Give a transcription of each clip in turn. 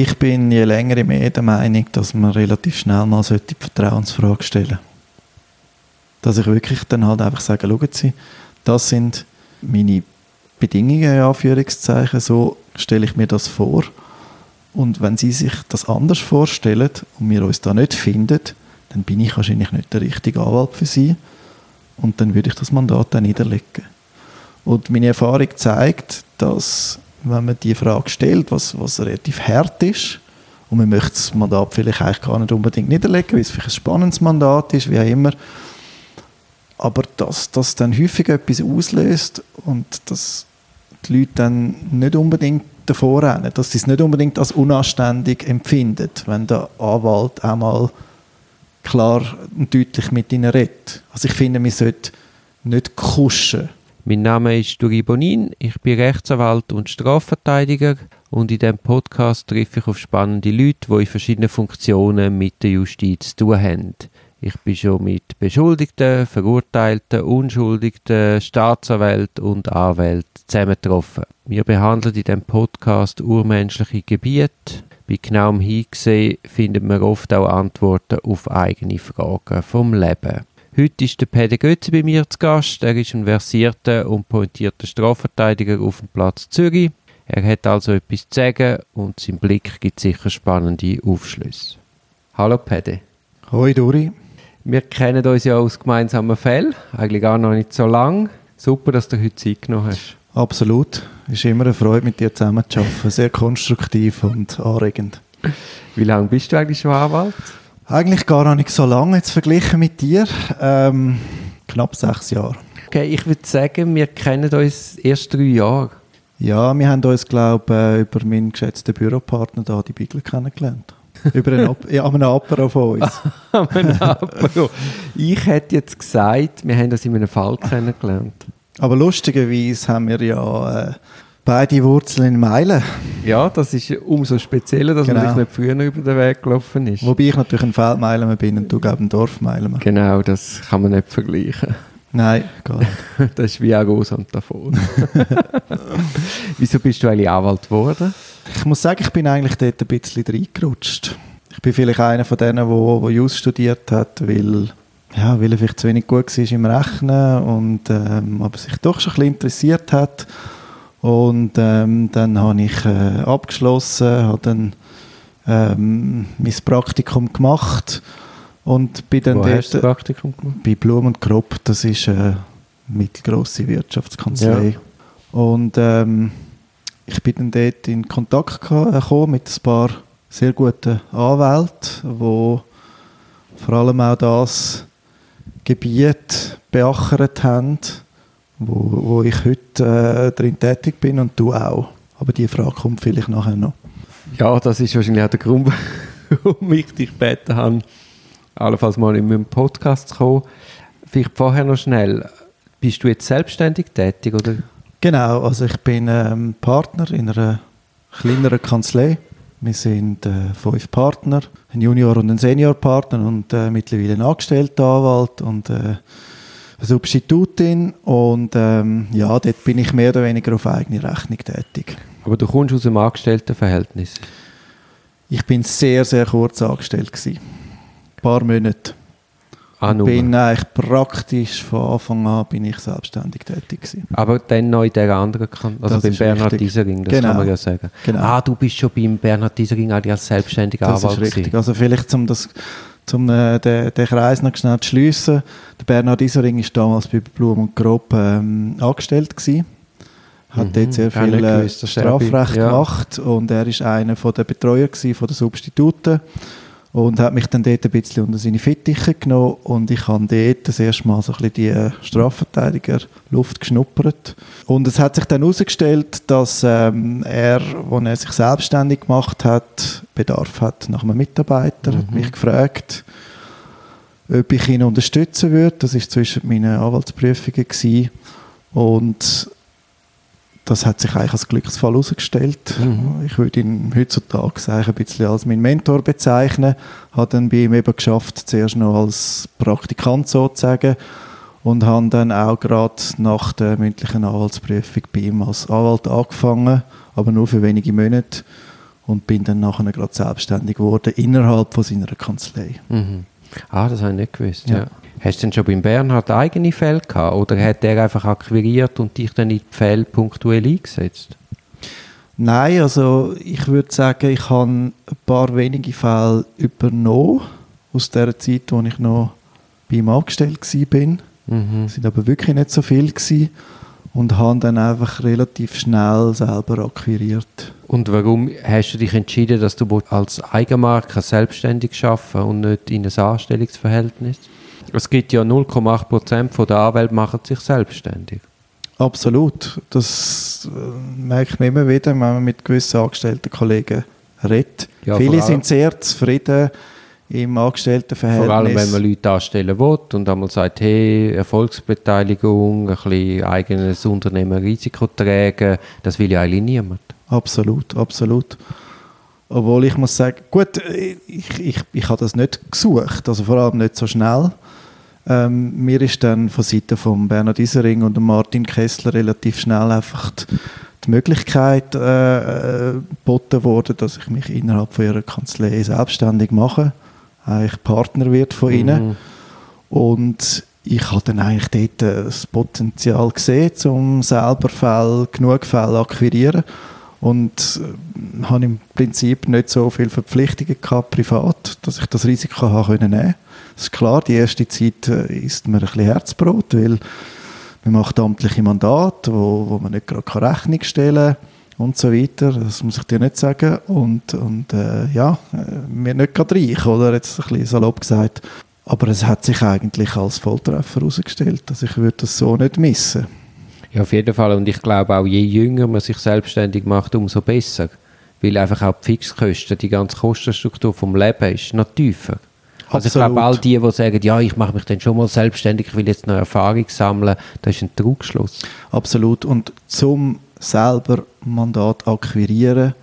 Ich bin je länger je mehr der Meinung, dass man relativ schnell mal die Vertrauensfrage stellen sollte. Dass ich wirklich dann halt einfach sage, schauen Sie, das sind meine Bedingungen, in Anführungszeichen, so stelle ich mir das vor. Und wenn Sie sich das anders vorstellen und wir uns da nicht finden, dann bin ich wahrscheinlich nicht der richtige Anwalt für Sie. Und dann würde ich das Mandat dann niederlegen. Und meine Erfahrung zeigt, dass wenn man die Frage stellt, was, was relativ hart ist, und man möchte das Mandat vielleicht eigentlich gar nicht unbedingt niederlegen, weil es vielleicht ein spannendes Mandat ist, wie auch immer, aber dass das dann häufig etwas auslöst und dass die Leute dann nicht unbedingt davor rennen, dass sie es nicht unbedingt als unanständig empfinden, wenn der Anwalt einmal klar und deutlich mit ihnen redet. Also ich finde, man sollte nicht kuschen. Mein Name ist Duri Bonin, ich bin Rechtsanwalt und Strafverteidiger und in diesem Podcast treffe ich auf spannende Leute, die in verschiedenen Funktionen mit der Justiz zu tun haben. Ich bin schon mit Beschuldigten, Verurteilten, Unschuldigten, Staatsanwälten und Anwälten zusammengetroffen. Wir behandeln in diesem Podcast urmenschliche Gebiete. Bei genauem Hinsehen findet man oft auch Antworten auf eigene Fragen vom Leben. Heute ist der Pede Götze bei mir zu Gast. Er ist ein versierter und pointierter Strafverteidiger auf dem Platz Zürich. Er hat also etwas zu sagen und sein Blick gibt sicher spannende Aufschlüsse. Hallo Pede. Hoi Dori. Wir kennen uns ja aus gemeinsamen Fällen, eigentlich gar noch nicht so lange. Super, dass du heute Zeit genommen hast. Absolut. Es ist immer eine Freude, mit dir zusammen zu arbeiten. Sehr konstruktiv und anregend. Wie lange bist du eigentlich schon Anwalt? Eigentlich gar noch nicht so lange, jetzt verglichen mit dir. Ähm, knapp sechs Jahre. Okay, ich würde sagen, wir kennen uns erst drei Jahre. Ja, wir haben uns, glaube ich, äh, über meinen geschätzten Büropartner da, die Bigler, kennengelernt. Über einen, Ap ja, einen Apero von uns. einen Apero. Ich hätte jetzt gesagt, wir haben das in einem Fall kennengelernt. Aber lustigerweise haben wir ja äh, beide Wurzeln in Meilen. Ja, das ist umso spezieller, dass genau. man nicht früher über den Weg gelaufen ist. Wobei ich natürlich ein Feldmeilen bin und du, glaube ein Dorfmeilen. Genau, das kann man nicht vergleichen. Nein, gar nicht. das ist wie Agos und davon. Wieso bist du eigentlich Anwalt geworden? Ich muss sagen, ich bin eigentlich dort ein bisschen reingerutscht. Ich bin vielleicht einer von denen, der, der Jus studiert hat, weil, ja, weil er vielleicht zu wenig gut war im Rechnen und ähm, aber sich doch schon ein bisschen interessiert hat. Und ähm, dann habe ich äh, abgeschlossen, habe dann ähm, mein Praktikum gemacht und bin dann Wo dort, hast du Praktikum gemacht? Bei Blum und Kropp, das ist eine mittelgroße Wirtschaftskanzlei. Ja. Und ähm, ich bin dann dort in Kontakt gekommen mit ein paar sehr guten Anwälten, die vor allem auch das Gebiet beachert haben, wo, wo ich heute äh, drin tätig bin und du auch. Aber die Frage kommt vielleicht nachher noch. Ja, das ist wahrscheinlich auch der Grund, warum ich dich gebeten habe, allenfalls mal in meinem Podcast zu kommen. Vielleicht vorher noch schnell. Bist du jetzt selbstständig tätig oder? Genau, also ich bin ähm, Partner in einer kleineren Kanzlei. Wir sind äh, fünf Partner, ein Junior- und ein Seniorpartner und äh, mittlerweile ein angestellter Anwalt und äh, Substitutin. Und ähm, ja, dort bin ich mehr oder weniger auf eigene Rechnung tätig. Aber du kommst aus einem Angestelltenverhältnis? Ich bin sehr, sehr kurz angestellt gewesen. Ein paar Monate. Ah, bin eigentlich praktisch von Anfang an bin ich selbstständig tätig gewesen. Aber dann noch in der anderen Kanzlei, also das beim Bernhard richtig. Diesering, das genau. kann man ja sagen. Genau. Ah, du bist schon beim Bernhard Diesering als selbstständiger das Anwalt Das ist richtig. Also vielleicht um das zum äh, den, den Kreis noch schnell zu schliessen. Der Bernhard Isering war damals bei Blum und Grob ähm, angestellt gewesen. Hat mhm, dort sehr viel äh, Strafrecht ja. gemacht und er war einer der Betreuer gewesen, von der Substituten und hat mich dann dort ein bisschen unter seine Fittiche genommen und ich habe dort das erste Mal so ein bisschen die äh, Strafverteidiger Luft geschnuppert. Und es hat sich dann herausgestellt, dass ähm, er, als er sich selbstständig gemacht hat, Bedarf hat nach einem Mitarbeiter, mhm. hat mich gefragt, ob ich ihn unterstützen würde. Das war zwischen meinen Anwaltsprüfungen gewesen. und das hat sich eigentlich als Glücksfall herausgestellt. Mhm. Ich würde ihn heutzutage ein bisschen als meinen Mentor bezeichnen. Habe dann bei ihm eben geschafft, zuerst noch als Praktikant sozusagen und habe dann auch gerade nach der mündlichen Anwaltsprüfung bei ihm als Anwalt angefangen, aber nur für wenige Monate. und bin dann nachher gerade selbstständig geworden innerhalb von seiner Kanzlei. Mhm. Ah, das habe ich nicht gewusst. Ja. Ja. Hast du denn schon beim Bernhard eigene Fälle gehabt oder hat er einfach akquiriert und dich dann in die Fälle punktuell eingesetzt? Nein, also ich würde sagen, ich habe ein paar wenige Fälle übernommen aus der Zeit, wo ich noch bei ihm angestellt war. Mhm. Es sind aber wirklich nicht so viel gewesen und habe dann einfach relativ schnell selber akquiriert. Und warum hast du dich entschieden, dass du als Eigenmarke selbstständig arbeiten und nicht in ein Anstellungsverhältnis? Es gibt ja 0,8% der Anwälte machen sich selbstständig. Absolut. Das äh, merkt man immer wieder, wenn man mit gewissen angestellten Kollegen redet. Ja, Viele sind sehr zufrieden im Angestelltenverhältnis. Vor allem, wenn man Leute anstellen will und einmal sagt, hey, Erfolgsbeteiligung, ein bisschen eigenes Unternehmen Risiko tragen, das will ja eigentlich niemand. Absolut, absolut. Obwohl ich muss sagen, gut, ich, ich, ich habe das nicht gesucht, also vor allem nicht so schnell. Ähm, mir ist dann von Seiten von Bernhard Isering und Martin Kessler relativ schnell einfach die, Möglichkeit äh, geboten worden, dass ich mich innerhalb von ihrer Kanzlei selbstständig mache, eigentlich Partner wird von ihnen. Mhm. Und ich habe dann eigentlich dort äh, das Potenzial gesehen, um selber Fälle, genug Fälle akquirieren. Und äh, habe im Prinzip nicht so viele Verpflichtungen gehabt, privat, dass ich das Risiko habe können nehmen. Ist klar, die erste Zeit äh, ist mir ein bisschen Herzbrot, weil man macht amtliche Mandate, wo, wo man nicht gerade Rechnung stellen kann und so weiter. Das muss ich dir nicht sagen. Und, und äh, ja, äh, wir nicht gerade reich, oder? Jetzt ein bisschen salopp gesagt. Aber es hat sich eigentlich als Volltreffer herausgestellt. Also ich würde das so nicht missen. Ja, auf jeden Fall. Und ich glaube auch, je jünger man sich selbstständig macht, umso besser. Weil einfach auch die Fixkosten, die ganze Kostenstruktur vom Leben ist noch tiefer. Also ich glaube, all Absolut. die, die sagen, ja, ich mache mich dann schon mal selbstständig, ich will jetzt noch Erfahrung sammeln, das ist ein Trugschluss. Absolut. Und zum selber Mandat akquirieren,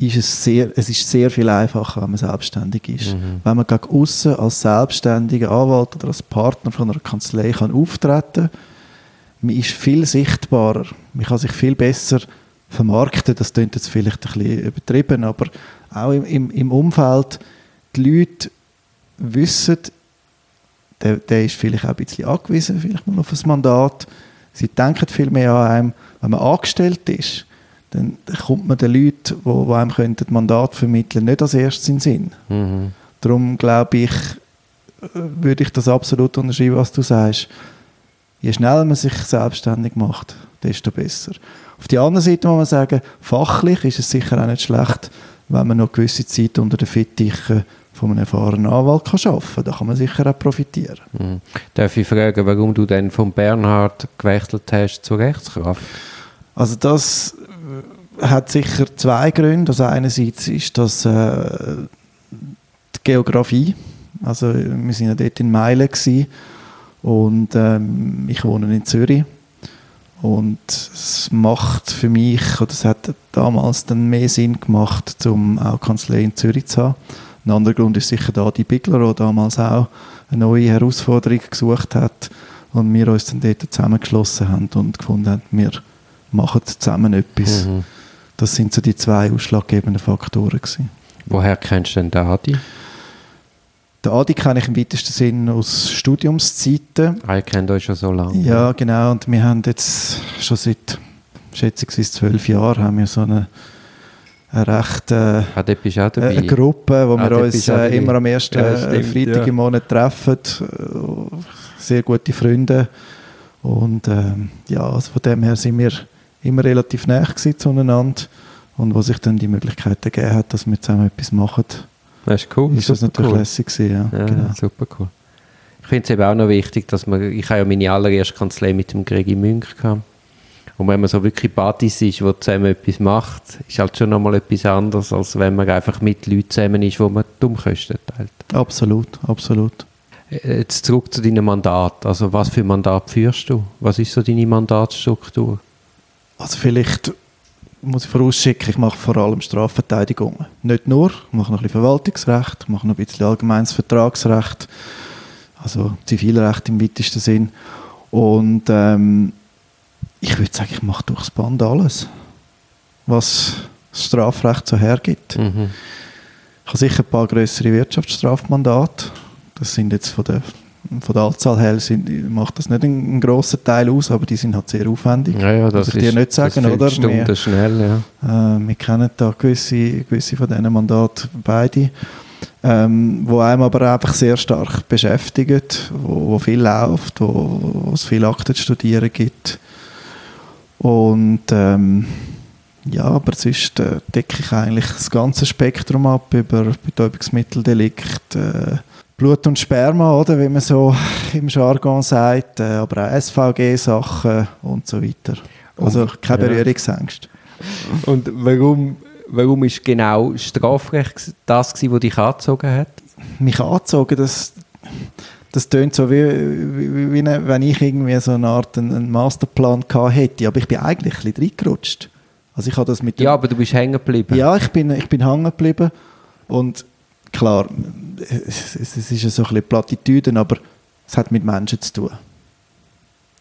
ist es sehr, es ist sehr viel einfacher, wenn man selbstständig ist. Wenn man gegen aussen als selbstständiger Anwalt oder als Partner von einer Kanzlei kann auftreten man ist viel sichtbarer, man kann sich viel besser vermarkten, das klingt jetzt vielleicht ein bisschen übertrieben, aber auch im, im, im Umfeld, die Leute wissen, der, der ist vielleicht auch ein bisschen angewiesen, vielleicht mal auf ein Mandat. Sie denken viel mehr an einem, wenn man angestellt ist, dann kommt man den Leuten, die, die einem könnten Mandat vermitteln nicht als erstes in den Sinn. Mhm. Darum glaube ich, würde ich das absolut unterschreiben, was du sagst. Je schneller man sich selbstständig macht, desto besser. Auf die andere Seite muss man sagen, fachlich ist es sicher auch nicht schlecht, wenn man noch gewisse Zeit unter den Fittichen von einem erfahrenen Anwalt kann arbeiten kann. Da kann man sicher auch profitieren. Mhm. Darf ich fragen, warum du dann von Bernhard gewechselt hast zur Rechtskraft? Also das äh, hat sicher zwei Gründe. Also einerseits ist das äh, die Geografie. Also wir sind ja dort in Meilen gewesen und ähm, ich wohne in Zürich. Und es macht für mich, oder es hat damals dann mehr Sinn gemacht, um auch Kanzlei in Zürich zu haben. Ein anderer Grund ist sicher da die Bigler, der damals auch eine neue Herausforderung gesucht hat und wir uns dann dort zusammengeschlossen haben und gefunden haben, wir machen zusammen etwas. Mhm. Das sind so die zwei ausschlaggebenden Faktoren gewesen. Woher kennst du denn den Adi? Den Adi kenne ich im weitesten Sinn aus Studiumszeiten. Ah, ihr kennt euch schon so lange. Ja, genau. Und wir haben jetzt schon seit, schätzungsweise zwölf Jahren, haben wir so eine recht äh, auch dabei. eine Gruppe, wo Ah, wir uns äh, immer am ersten Ja, äh, stimmt, Freitag ja. im Monat treffen. Äh, Sehr gute Freunde. Und ähm, ja, also von dem her sind wir immer relativ nah zueinander. Und wo sich dann die Möglichkeit ergeben hat, dass wir zusammen etwas machen, Das ist cool. ist das natürlich cool. lässig gewesen. Ja, Ja, genau. super cool. Ich finde es eben auch noch wichtig, dass man, ich habe ja meine allererste Kanzlei mit dem Gregi Münk gehabt. Und wenn man so wirklich Buddies ist, die zusammen etwas macht, ist halt schon nochmal etwas anderes, als wenn man einfach mit Leuten zusammen ist, wo man die Umkosten teilt. Absolut, absolut. Äh, Jetzt zurück zu deinem Mandat. Also was für Mandat führst du? Was ist so deine Mandatsstruktur? Also vielleicht muss ich vorausschicken, ich mache vor allem Strafverteidigungen. Nicht nur, ich mache noch ein bisschen Verwaltungsrecht, mache noch ein bisschen allgemeines Vertragsrecht, also Zivilrecht im weitesten Sinn. Und ähm, ich würde sagen, ich mache durchs Band alles, was das Strafrecht so hergibt. Mhm. Ich habe sicher ein paar größere Wirtschaftsstrafmandate. Das sind jetzt von der, von der Anzahl her sind, macht das nicht einen, einen grossen Teil aus, aber die sind halt sehr aufwendig. Ja, ja, das Muss ich dir nicht sagen, oder? Stunden Wir- schnell, ja. Äh, wir kennen da gewisse, gewisse von diesen Mandaten beide, ähm, wo einem aber einfach sehr stark beschäftigt, wo, wo viel läuft, wo, wo es viele Akten zu studieren gibt. Und ähm, ja, aber sonst äh, decke ich eigentlich das ganze Spektrum ab über Betäubungsmitteldelikt, äh, Blut und Sperma, oder wie man so im Jargon sagt, äh, aber auch SVG-Sachen und so weiter. Also keine Ja. Berührungsängste. Und warum, warum ist genau Strafrecht das was dich angezogen hat? mich angezogen, das, das tönt so, wie, wie, wie eine, wenn ich irgendwie so eine Art einen, Masterplan gehabt hätte. Aber ich bin eigentlich ein bisschen reingerutscht. Also ich habe das mit Ja, aber du bist hängen geblieben. ja, ich bin, ich bin hängen geblieben und klar, es, es ist ja so ein bisschen Plattitüden, aber es hat mit Menschen zu tun.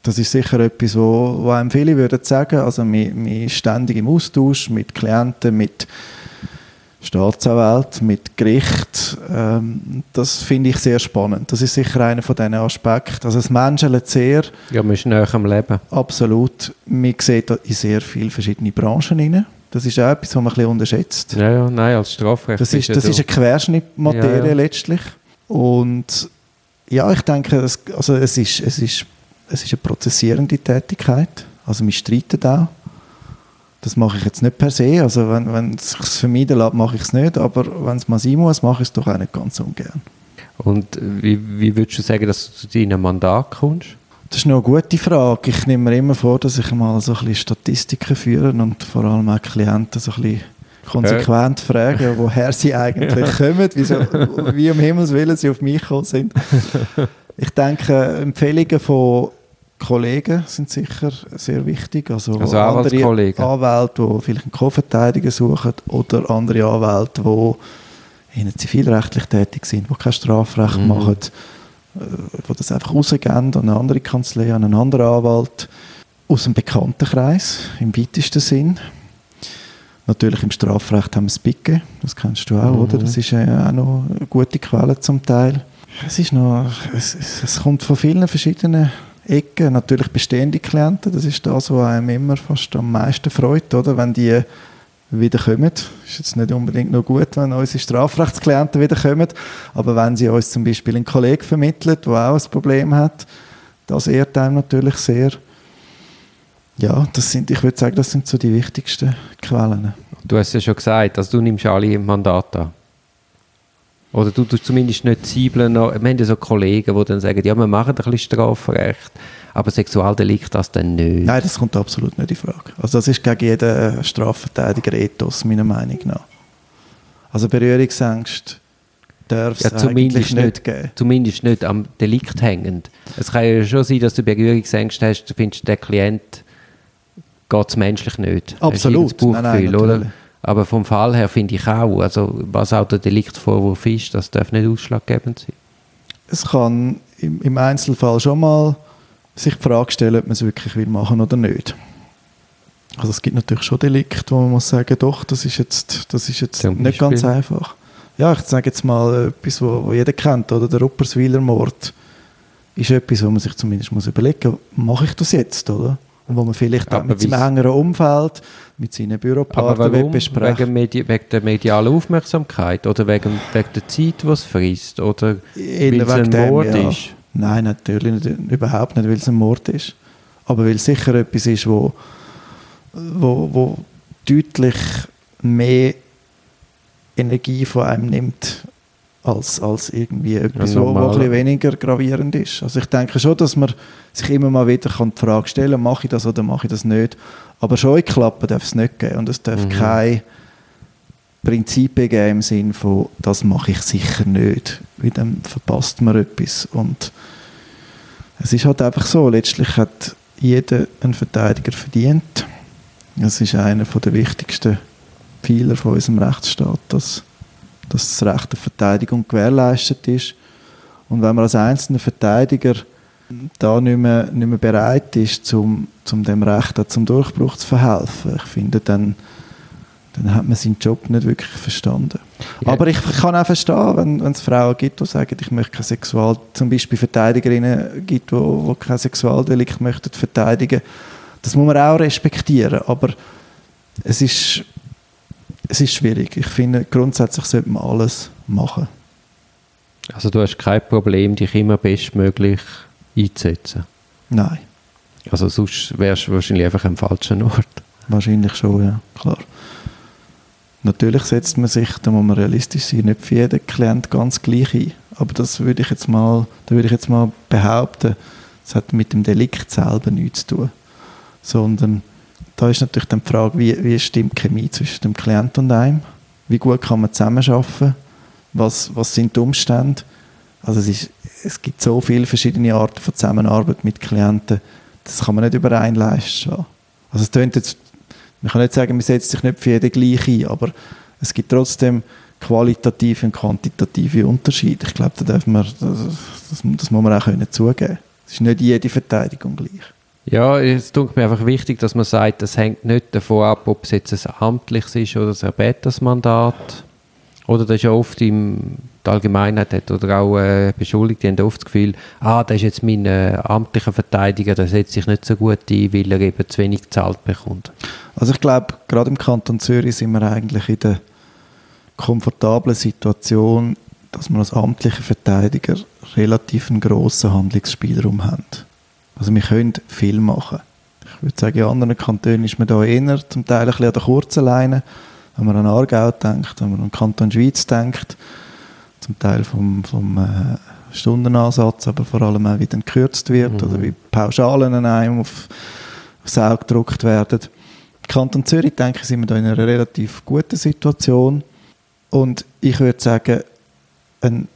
Das ist sicher etwas, wo, wo einem viele würden sagen, also wir, wir ständig im Austausch mit Klienten, mit Staatsanwälten, mit Gericht. Ähm, das finde ich sehr spannend. Das ist sicher einer von diesen Aspekten. Also das Menschen sehr Ja, man ist näher am Leben. absolut, man sieht da in sehr viele verschiedene Branchen rein. Das ist auch etwas, was man ein bisschen unterschätzt. Ja, ja, nein, als Strafrecht Das ist, das ist eine Querschnittmaterie Ja, ja. letztlich. Und ja, ich denke, es, also es, ist, es, ist, es ist eine prozessierende Tätigkeit. Also wir streiten auch. Das mache ich jetzt nicht per se. Also wenn, wenn es sich vermeiden lässt, mache ich es nicht. Aber wenn es mal sein muss, mache ich es doch auch nicht ganz ungern. Und wie, wie würdest du sagen, dass du zu deinem Mandat kommst? Das ist noch eine gute Frage. Ich nehme mir immer vor, dass ich mal so ein bisschen Statistiken führe und vor allem auch Klienten so ein bisschen konsequent frage, woher sie eigentlich kommen, wieso, wie um Himmels Willen sie auf mich gekommen sind. Ich denke, Empfehlungen von Kollegen sind sicher sehr wichtig. Also, Also andere Anwaltskollegen. Anwälte, die vielleicht einen Co-Verteidiger suchen oder andere Anwälte, die in zivilrechtlich tätig sind, die kein Strafrecht Mhm. machen, äh, die das einfach rausgeben an eine andere Kanzlei, an einen anderen Anwalt aus dem Bekanntenkreis, im weitesten Sinn. Natürlich im Strafrecht haben wir das BICE, das kennst du auch, Mhm. oder? Das ist äh, auch noch eine gute Quelle zum Teil. Es, ist noch, es, es kommt von vielen verschiedenen Ecken. Natürlich bestehende Klienten, das ist das, was einem immer fast am meisten freut, oder? Wenn die wieder kommen. Ist jetzt nicht unbedingt noch gut, wenn unsere Strafrechtsklienten wieder kommen, aber wenn sie uns zum Beispiel einen Kollegen vermittelt, der auch ein Problem hat, das ehrt einem natürlich sehr. Ja, das sind, ich würde sagen, das sind so die wichtigsten Quellen. Du hast ja schon gesagt, also du nimmst alle im Mandat an. Oder du tust zumindest nicht zwiebeln. noch- Wir haben ja so Kollegen, die dann sagen, ja, wir machen ein bisschen Strafrecht, aber Sexualdelikt das dann nicht. Nein, das kommt absolut nicht in Frage. Also das ist gegen jeden Strafverteidiger Ethos, meiner Meinung nach. Also Berührungsängste darf es Ja, zumindest eigentlich nicht, nicht. geben. Zumindest nicht am Delikt hängend. Es kann ja schon sein, dass du Berührungsängste hast, du findest, der Klient geht es menschlich nicht. Absolut. irgendein Nein, nein, oder? Aber vom Fall her finde ich auch, also was auch der Deliktvorwurf ist, das darf nicht ausschlaggebend sein. Es kann im, im Einzelfall schon mal sich die Frage stellen, ob man es wirklich will machen oder nicht. Also es gibt natürlich schon Delikte, wo man muss sagen, doch, das ist jetzt, das ist jetzt nicht ganz einfach. Ja, ich sage jetzt mal etwas, wo, wo jeder kennt, oder der Rupperswiler Mord ist etwas, wo man sich zumindest muss überlegen, mache ich das jetzt, oder? Und wo man vielleicht auch mit seinem engeren Umfeld, mit seinen Aber Büropartnern besprechen. Wegen, Medi wegen der medialen Aufmerksamkeit oder wegen, wegen der Zeit, die es frisst? Oder weil es ein dem, Mord ja. ist? Nein, natürlich nicht, überhaupt nicht, weil es ein Mord ist. Aber weil es sicher etwas ist, wo, wo, wo deutlich mehr Energie von einem nimmt, als, als irgendwie etwas, Ja, wo ein bisschen weniger gravierend ist. Also ich denke schon, dass man sich immer mal wieder kann die Frage stellen kann, mache ich das oder mache ich das nicht. Aber Scheuklappen darf es nicht geben und es darf Mhm. kein Prinzipien geben im Sinn von, das mache ich sicher nicht, weil dann verpasst man etwas. Und es ist halt einfach so, letztlich hat jeder einen Verteidiger verdient. Das ist einer der wichtigsten Pfeiler von unserem Rechtsstaat, dass, dass das Recht auf Verteidigung gewährleistet ist. Und wenn man als einzelner Verteidiger da nicht mehr, nicht mehr bereit ist, zum, zum dem Recht zum Durchbruch zu verhelfen, ich finde, dann, dann hat man seinen Job nicht wirklich verstanden. Ja. Aber ich kann auch verstehen, wenn, wenn es Frauen gibt, die sagen, ich möchte kein Sexual, zum Beispiel Verteidigerinnen gibt, die, die kein Sexualdelikt möchten verteidigen. Das muss man auch respektieren, aber es ist, es ist schwierig. Ich finde, grundsätzlich sollte man alles machen. Also du hast kein Problem, dich immer bestmöglich einzusetzen? Nein. Also sonst wärst du wahrscheinlich einfach am falschen Ort. Wahrscheinlich schon, ja, klar. Natürlich setzt man sich, da muss man realistisch sein, nicht für jeden Klient ganz gleich ein. Aber das würde ich jetzt mal, da würde ich jetzt mal behaupten, das hat mit dem Delikt selber nichts zu tun. Sondern da ist natürlich dann die Frage, wie, wie stimmt die Chemie zwischen dem Klient und einem? Wie gut kann man zusammenarbeiten? Was, was sind die Umstände? Also es, ist, es gibt so viele verschiedene Arten von Zusammenarbeit mit Klienten, das kann man nicht über einen leisten. Also es jetzt man kann nicht sagen, man setzt sich nicht für jeden gleich ein, aber es gibt trotzdem qualitative und quantitative Unterschiede. Ich glaube, da darf man, das, das, das muss man auch können zugeben. Es ist nicht jede Verteidigung gleich. Ja, es tut mir einfach wichtig, dass man sagt, das hängt nicht davon ab, ob es jetzt ein amtliches ist oder ein Bettesmandat. Oder das ist ja oft im die Allgemeinheit hat oder auch äh, Beschuldigte haben oft das Gefühl, ah, das ist jetzt mein äh, amtlicher Verteidiger, der setzt sich nicht so gut ein, weil er eben zu wenig gezahlt bekommt. Also ich glaube, gerade im Kanton Zürich sind wir eigentlich in der komfortablen Situation, dass wir als amtliche Verteidiger relativ einen grossen Handlungsspielraum haben. Also wir können viel machen. Ich würde sagen, in anderen Kantonen ist man da eher zum Teil ein bisschen an der kurzen Leine. Wenn man an Aargau denkt, wenn man an Kanton Schweiz denkt, zum Teil vom, vom äh, Stundenansatz, aber vor allem auch, wie dann gekürzt wird mhm. oder wie Pauschalen an einem auf, aufs Auge gedruckt werden. Im Kanton Zürich, denke ich, sind wir da in einer relativ guten Situation und ich würde sagen, ein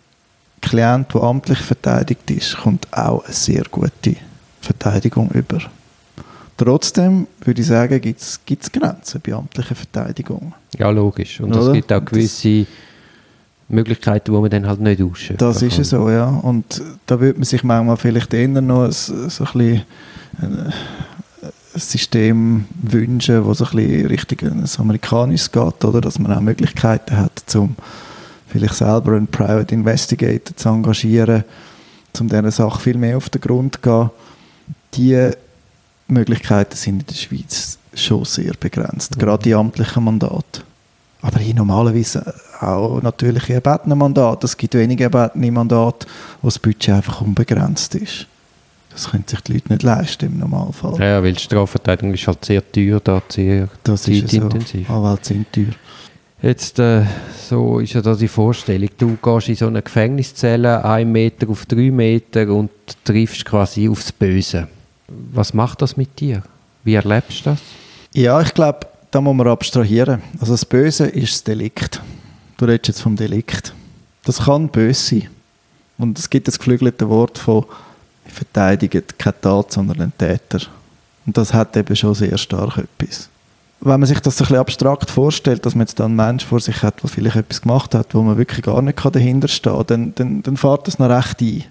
Klient, der amtlich verteidigt ist, kommt auch eine sehr gute Verteidigung über. Trotzdem würde ich sagen, gibt es Grenzen bei amtlicher Verteidigung. Ja, logisch. Und es gibt auch gewisse Möglichkeiten, die man dann halt nicht ausschöpfen Das ist so, ja. Und da würde man sich manchmal vielleicht eher noch so ein bisschen äh, ein System wünschen, das so ein bisschen Richtung ein amerikanisches geht, oder? Dass man auch Möglichkeiten hat, um vielleicht selber einen Private Investigator zu engagieren, um dieser Sache viel mehr auf den Grund zu gehen. Diese Möglichkeiten sind in der Schweiz schon sehr begrenzt, mhm. gerade die amtlichen Mandate. Aber hier normalerweise auch natürlich erbetene Mandate. Es gibt wenige erbetene Mandate, wo das Budget einfach unbegrenzt ist. Das können sich die Leute nicht leisten im Normalfall. Ja, weil die Strafverteidigung ist halt sehr teuer, da sehr das zeitintensiv. So. Anwälte sind teuer. Jetzt, äh, so ist ja da die Vorstellung, du gehst in so eine Gefängniszelle, ein Meter auf drei Meter und triffst quasi aufs Böse. Was macht das mit dir? Wie erlebst du das? Ja, ich glaube, da muss man abstrahieren. Also das Böse ist das Delikt. Du redest jetzt vom Delikt. Das kann böse sein. Und es gibt das geflügelte Wort von wir verteidigen keine Tat, sondern einen Täter. Und das hat eben schon sehr stark etwas. Wenn man sich das ein bisschen abstrakt vorstellt, dass man jetzt einen Mensch vor sich hat, der vielleicht etwas gemacht hat, wo man wirklich gar nicht dahinter stehen kann, dann, dann, dann fährt das noch recht ein.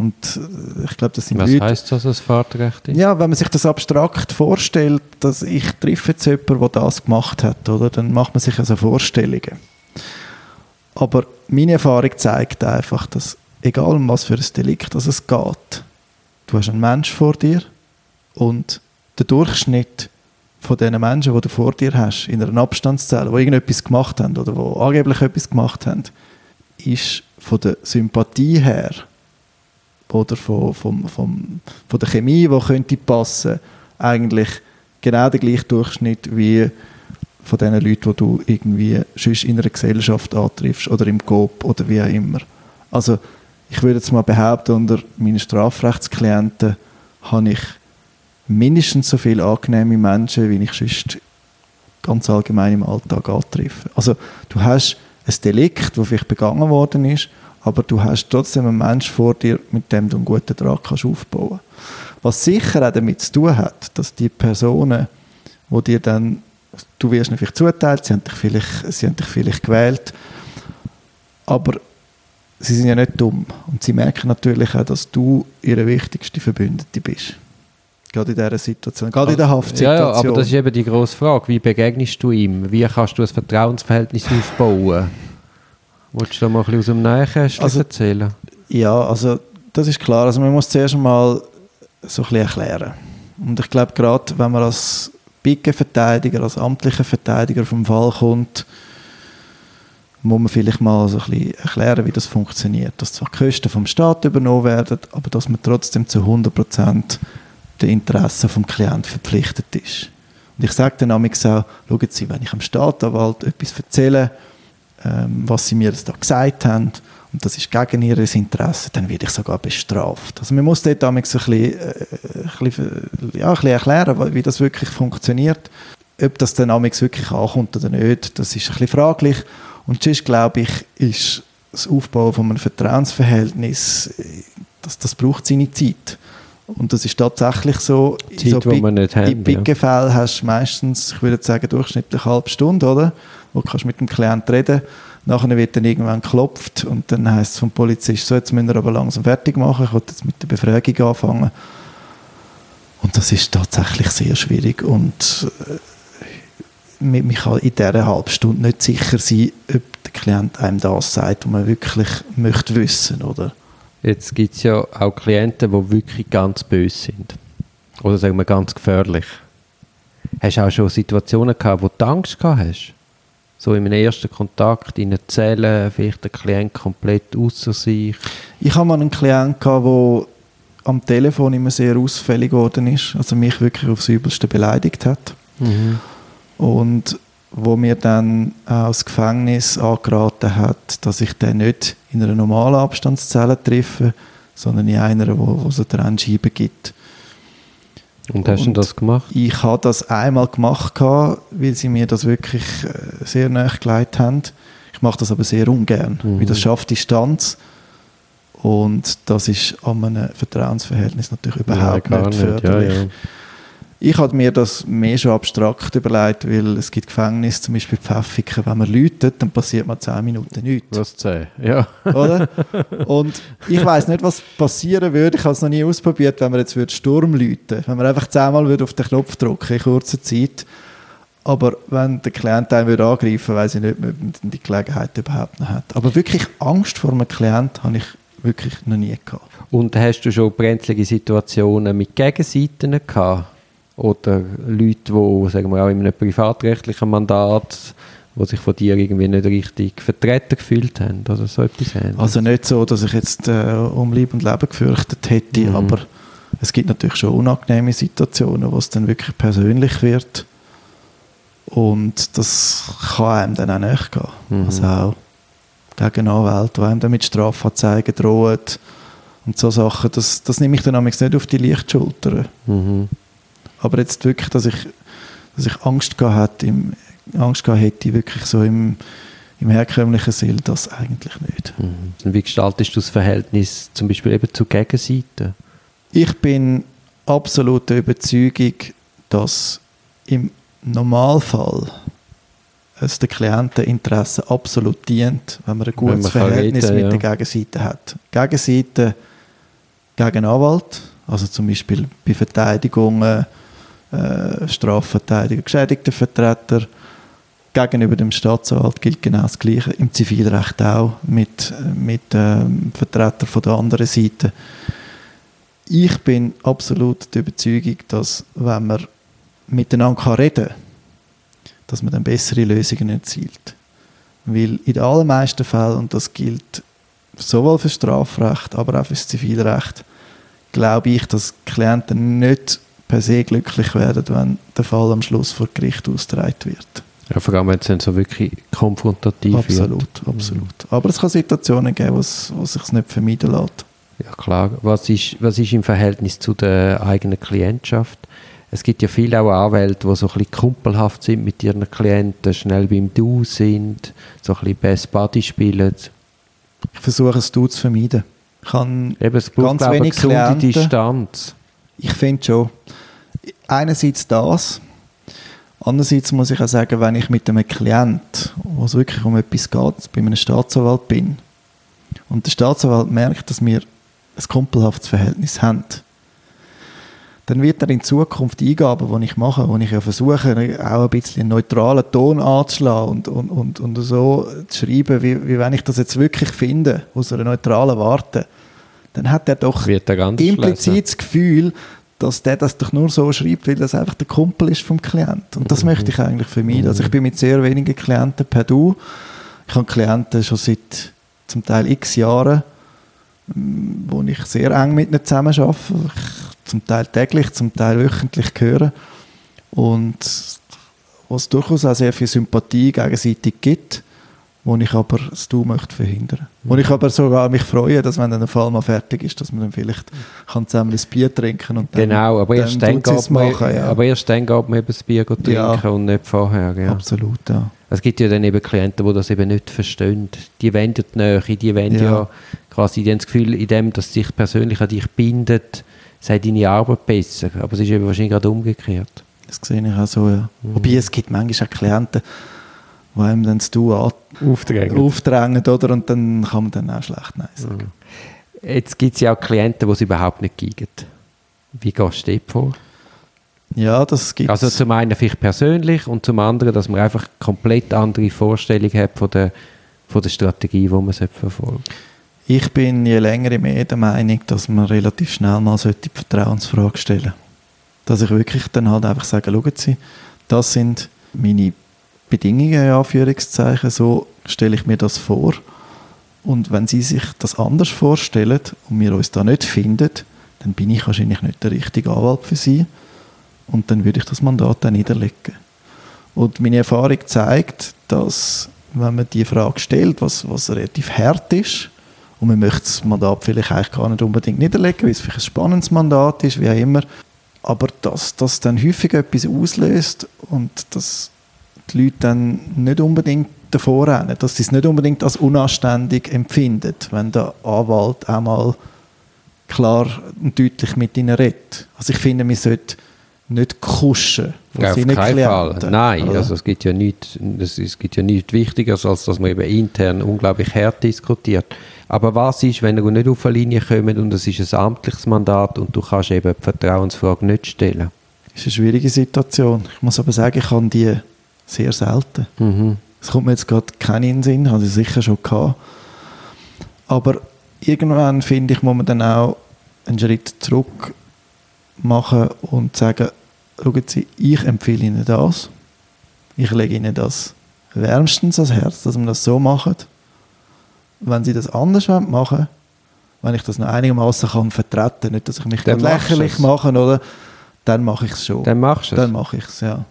Und äh, ich glaube, das sind Was Leute, heisst das, das Fahrtrecht ist? Ja, wenn man sich das abstrakt vorstellt, dass ich treffe jetzt jemanden, der das gemacht hat, oder, dann macht man sich also Vorstellungen. Aber meine Erfahrung zeigt einfach, dass egal um was für ein Delikt es geht, du hast einen Mensch vor dir und der Durchschnitt von den Menschen, die du vor dir hast, in einer Abstandszelle, die irgendetwas gemacht haben oder die angeblich etwas gemacht haben, ist von der Sympathie her oder von, von, von, von der Chemie, die könnte passen, eigentlich genau der gleiche Durchschnitt wie von den Leuten, die du irgendwie sonst in einer Gesellschaft antriffst oder im Coop oder wie auch immer. Also ich würde jetzt mal behaupten, unter meinen Strafrechtsklienten habe ich mindestens so viele angenehme Menschen, wie ich sonst ganz allgemein im Alltag antreffe. Also du hast ein Delikt, das vielleicht begangen worden ist aber du hast trotzdem einen Menschen vor dir, mit dem du einen guten Draht kannst aufbauen Was sicher auch damit zu tun hat, dass die Personen, wo dir dann, du wirst vielleicht zuteilt, sie haben dich vielleicht, sie haben dich vielleicht gewählt, aber sie sind ja nicht dumm und sie merken natürlich auch, dass du ihre wichtigste Verbündete bist. Gerade in dieser Situation, gerade in der Haftsituation. Ja, ja, aber das ist eben die grosse Frage. Wie begegnest du ihm? Wie kannst du ein Vertrauensverhältnis aufbauen? Wolltest du da mal ein bisschen aus dem Nähkästchen Also- erzählen? Ja, also das ist klar. Also man muss zuerst mal so ein bisschen erklären. Und ich glaube, gerade wenn man als Pickenverteidiger, als amtlicher Verteidiger vom Fall kommt, muss man vielleicht mal so ein bisschen erklären, wie das funktioniert. Dass zwar Kosten vom Staat übernommen werden, aber dass man trotzdem zu 100% den Interessen vom Klienten verpflichtet ist. Und ich sage dann auch, schauen Sie, wenn ich am Staatsanwalt etwas erzähle, was Sie mir da gesagt haben, und das ist gegen Ihr Interesse, dann werde ich sogar bestraft. Also man muss dort amigs so ein bisschen, äh, ein bisschen, ja, ein bisschen erklären, wie das wirklich funktioniert. Ob das dann amigs wirklich ankommt oder nicht, das ist ein bisschen fraglich. Und sonst, glaube ich, ist das Aufbauen von einem Vertrauensverhältnis, äh, das, das braucht seine Zeit. Und das ist tatsächlich so. Zeit, so die wir nicht haben, In Pickenfällen hast du meistens, ich würde sagen, durchschnittlich eine halbe Stunde, oder? Wo kannst mit dem Klienten reden Nachher wird dann irgendwann geklopft und dann heisst es vom Polizist, so, jetzt müssen wir aber langsam fertig machen, ich will jetzt mit der Befragung anfangen. Und das ist tatsächlich sehr schwierig und äh, man kann in dieser halben Stunde nicht sicher sein, ob der Klient einem das sagt, was man wirklich möchte wissen, oder? Jetzt gibt es ja auch Klienten, die wirklich ganz böse sind. Oder sagen wir ganz gefährlich. Hast du auch schon Situationen gehabt, wo du Angst gehabt hast? So in einem ersten Kontakt in einer Zelle, vielleicht der Klient komplett außer sich. Ich habe mal einen Klienten gehabt, der am Telefon immer sehr ausfällig geworden ist, also mich wirklich aufs Übelste beleidigt hat. Und wo mir dann das Gefängnis angeraten hat, dass ich den nicht in einer normalen Abstandszelle treffe, sondern in einer, wo, wo es eine Trennscheibe gibt. Und hast du das gemacht? Ich habe das einmal gemacht, weil sie mir das wirklich äh, sehr nahe gelegt haben. Ich mache das aber sehr ungern, Mhm. weil das schafft Distanz. Und das ist an einem Vertrauensverhältnis natürlich überhaupt Ja, nicht nicht. förderlich. Ja, ja. Ich habe mir das mehr schon abstrakt überlegt, weil es gibt Gefängnisse, zum Beispiel Pfäffiken, wenn man läutet, dann passiert man 10 Minuten nichts. Was zäh. Ja. Oder? Und ich weiß nicht, was passieren würde. Ich habe es noch nie ausprobiert, wenn man jetzt würde Sturm läuten Wenn man einfach zehnmal würde auf den Knopf drücken in kurzer Zeit. Aber wenn der Klient einen würde angreifen weiß ich nicht, ob man die Gelegenheit überhaupt noch hat. Aber wirklich Angst vor einem Klient habe ich wirklich noch nie gehabt. Und hast du schon brenzlige Situationen mit Gegenseiten gehabt? Oder Leute, die, sagen wir auch in einem privatrechtlichen Mandat, die sich von dir irgendwie nicht richtig vertreten gefühlt haben oder so etwas ähnliches? Also nicht so, dass ich jetzt äh, um Leib und Leben gefürchtet hätte, Mhm. aber es gibt natürlich schon unangenehme Situationen, wo es dann wirklich persönlich wird. Und das kann einem dann auch nicht gehen. Mhm. Also auch gegen Anwälte, die einem dann mit Strafanzeigen drohen. Und so Sachen, das, das nehme ich dann nicht auf die Lichtschulter. Mhm. Aber jetzt wirklich, dass ich, dass ich Angst gehabt, hätte, im, Angst gehabt hätte, wirklich so im, im herkömmlichen Sinn, das eigentlich nicht. Mhm. Und wie gestaltest du das Verhältnis zum Beispiel eben zur Gegenseite? Ich bin absolut der Überzeugung, dass im Normalfall es den Klienteninteressen absolut dient, wenn man ein gutes man Verhältnis reden, mit ja. der Gegenseite hat. Gegenseite gegen Anwalt, also zum Beispiel bei Verteidigungen, äh, Strafverteidiger, Geschädigtenvertreter, gegenüber dem Staatsanwalt gilt genau das Gleiche. Im Zivilrecht auch mit, mit ähm, Vertretern von der anderen Seite. Ich bin absolut der Überzeugung, dass wenn man miteinander reden kann, dass man dann bessere Lösungen erzielt. Weil in den allermeisten Fällen, und das gilt sowohl für Strafrecht, aber auch für das Zivilrecht, glaube ich, dass Klienten nicht per se glücklich werden, wenn der Fall am Schluss vor Gericht ausgetragen wird. Ja, vor allem, wenn es dann so wirklich konfrontativ wird. Absolut, absolut. Aber es kann Situationen geben, wo es, sich nicht vermeiden lässt. Ja, klar. Was ist, was ist im Verhältnis zu der eigenen Klientschaft? Es gibt ja viele auch Anwälte, die so ein bisschen kumpelhaft sind mit ihren Klienten, schnell beim Du sind, so ein bisschen Best Buddy spielen. Ich versuche es du zu vermeiden. Ich kann Eben, es braucht, Ganz glaube wenig Klienten. Distanz. Ich finde schon. Einerseits das. Andererseits muss ich auch sagen, wenn ich mit einem Klient, wo es wirklich um etwas geht, bei einem Staatsanwalt bin, und der Staatsanwalt merkt, dass wir ein kumpelhaftes Verhältnis haben, dann wird er in Zukunft Eingaben, die ich mache, wo ich ja versuche, auch ein bisschen einen neutralen Ton anzuschlagen und, und, und, und so zu schreiben, wie, wie wenn ich das jetzt wirklich finde, aus einer neutralen Warte, dann hat er doch implizit das Gefühl, dass der das doch nur so schreibt, weil das einfach der Kumpel ist vom Klient. Und das mhm. möchte ich eigentlich vermeiden. Also ich bin mit sehr wenigen Klienten per Du. Ich habe Klienten schon seit zum Teil x Jahren, wo ich sehr eng mit ihnen zusammen arbeite. Ich zum Teil täglich, zum Teil wöchentlich höre. Und was durchaus auch sehr viel Sympathie gegenseitig gibt wo ich aber das Du möchte verhindern. Wo ich aber sogar mich freue, dass wenn dann der Fall mal fertig ist, dass man dann vielleicht kann zusammen ein Bier trinken und dann, Genau, aber erst dann, dann geht man, machen, ja. aber erst dann geht man eben das Bier trinken ja. und nicht vorher. Ja. Absolut, ja. Es gibt ja dann eben Klienten, die das eben nicht verstehen. Die wollen die Nähe, die wollen ja, ja quasi die haben das Gefühl, in dem, dass sich persönlich an dich bindet, sei deine Arbeit besser. Aber es ist eben wahrscheinlich gerade umgekehrt. Das sehe ich auch so, ja. Mhm. Wobei es gibt manchmal auch Klienten, die einem dann das Du aufdrängen oder? und dann kann man dann auch schlecht Nein sagen. Mhm. Jetzt gibt es ja auch Klienten, die es überhaupt nicht geben. Wie gehst du vor? Ja, das gibt Also zum einen vielleicht persönlich und zum anderen, dass man einfach komplett andere Vorstellungen hat von der, von der Strategie, die man verfolgen Ich bin je länger mehr der Meinung, dass man relativ schnell mal die Vertrauensfrage stellen sollte. Dass ich wirklich dann halt einfach sage, schauen Sie, das sind meine Bedingungen, in Anführungszeichen, so stelle ich mir das vor. Und wenn Sie sich das anders vorstellen und wir uns da nicht finden, dann bin ich wahrscheinlich nicht der richtige Anwalt für Sie. Und dann würde ich das Mandat dann niederlegen. Und meine Erfahrung zeigt, dass wenn man die Frage stellt, was, was relativ hart ist, und man möchte das Mandat vielleicht eigentlich gar nicht unbedingt niederlegen, weil es vielleicht ein spannendes Mandat ist, wie auch immer, aber dass das dann häufig etwas auslöst und das die Leute dann nicht unbedingt davor rennen, dass sie es nicht unbedingt als unanständig empfinden, wenn der Anwalt einmal klar und deutlich mit ihnen redet. Also ich finde, man sollte nicht kuschen von ja, seinen Klienten. Fall. Nein, oder? also es gibt ja nichts, es gibt ja nichts Wichtigeres, als dass man eben intern unglaublich hart diskutiert. Aber was ist, wenn ihr nicht auf eine Linie kommt und es ist ein amtliches Mandat und du kannst eben die Vertrauensfrage nicht stellen? Das ist eine schwierige Situation. Ich muss aber sagen, ich habe die sehr selten. Mhm. Es kommt mir jetzt gerade keinen in den Sinn, habe ich sicher schon gehabt. Aber irgendwann, finde ich, muss man dann auch einen Schritt zurück machen und sagen, schauen Sie, ich empfehle Ihnen das. Ich lege Ihnen das wärmstens ans Herz, dass man das so macht. Wenn Sie das anders machen wenn ich das noch einigermaßen kann vertreten, nicht, dass ich mich lächerlich mache, oder, dann mache ich es schon. Dann machst du es? Dann mache ich es, ja.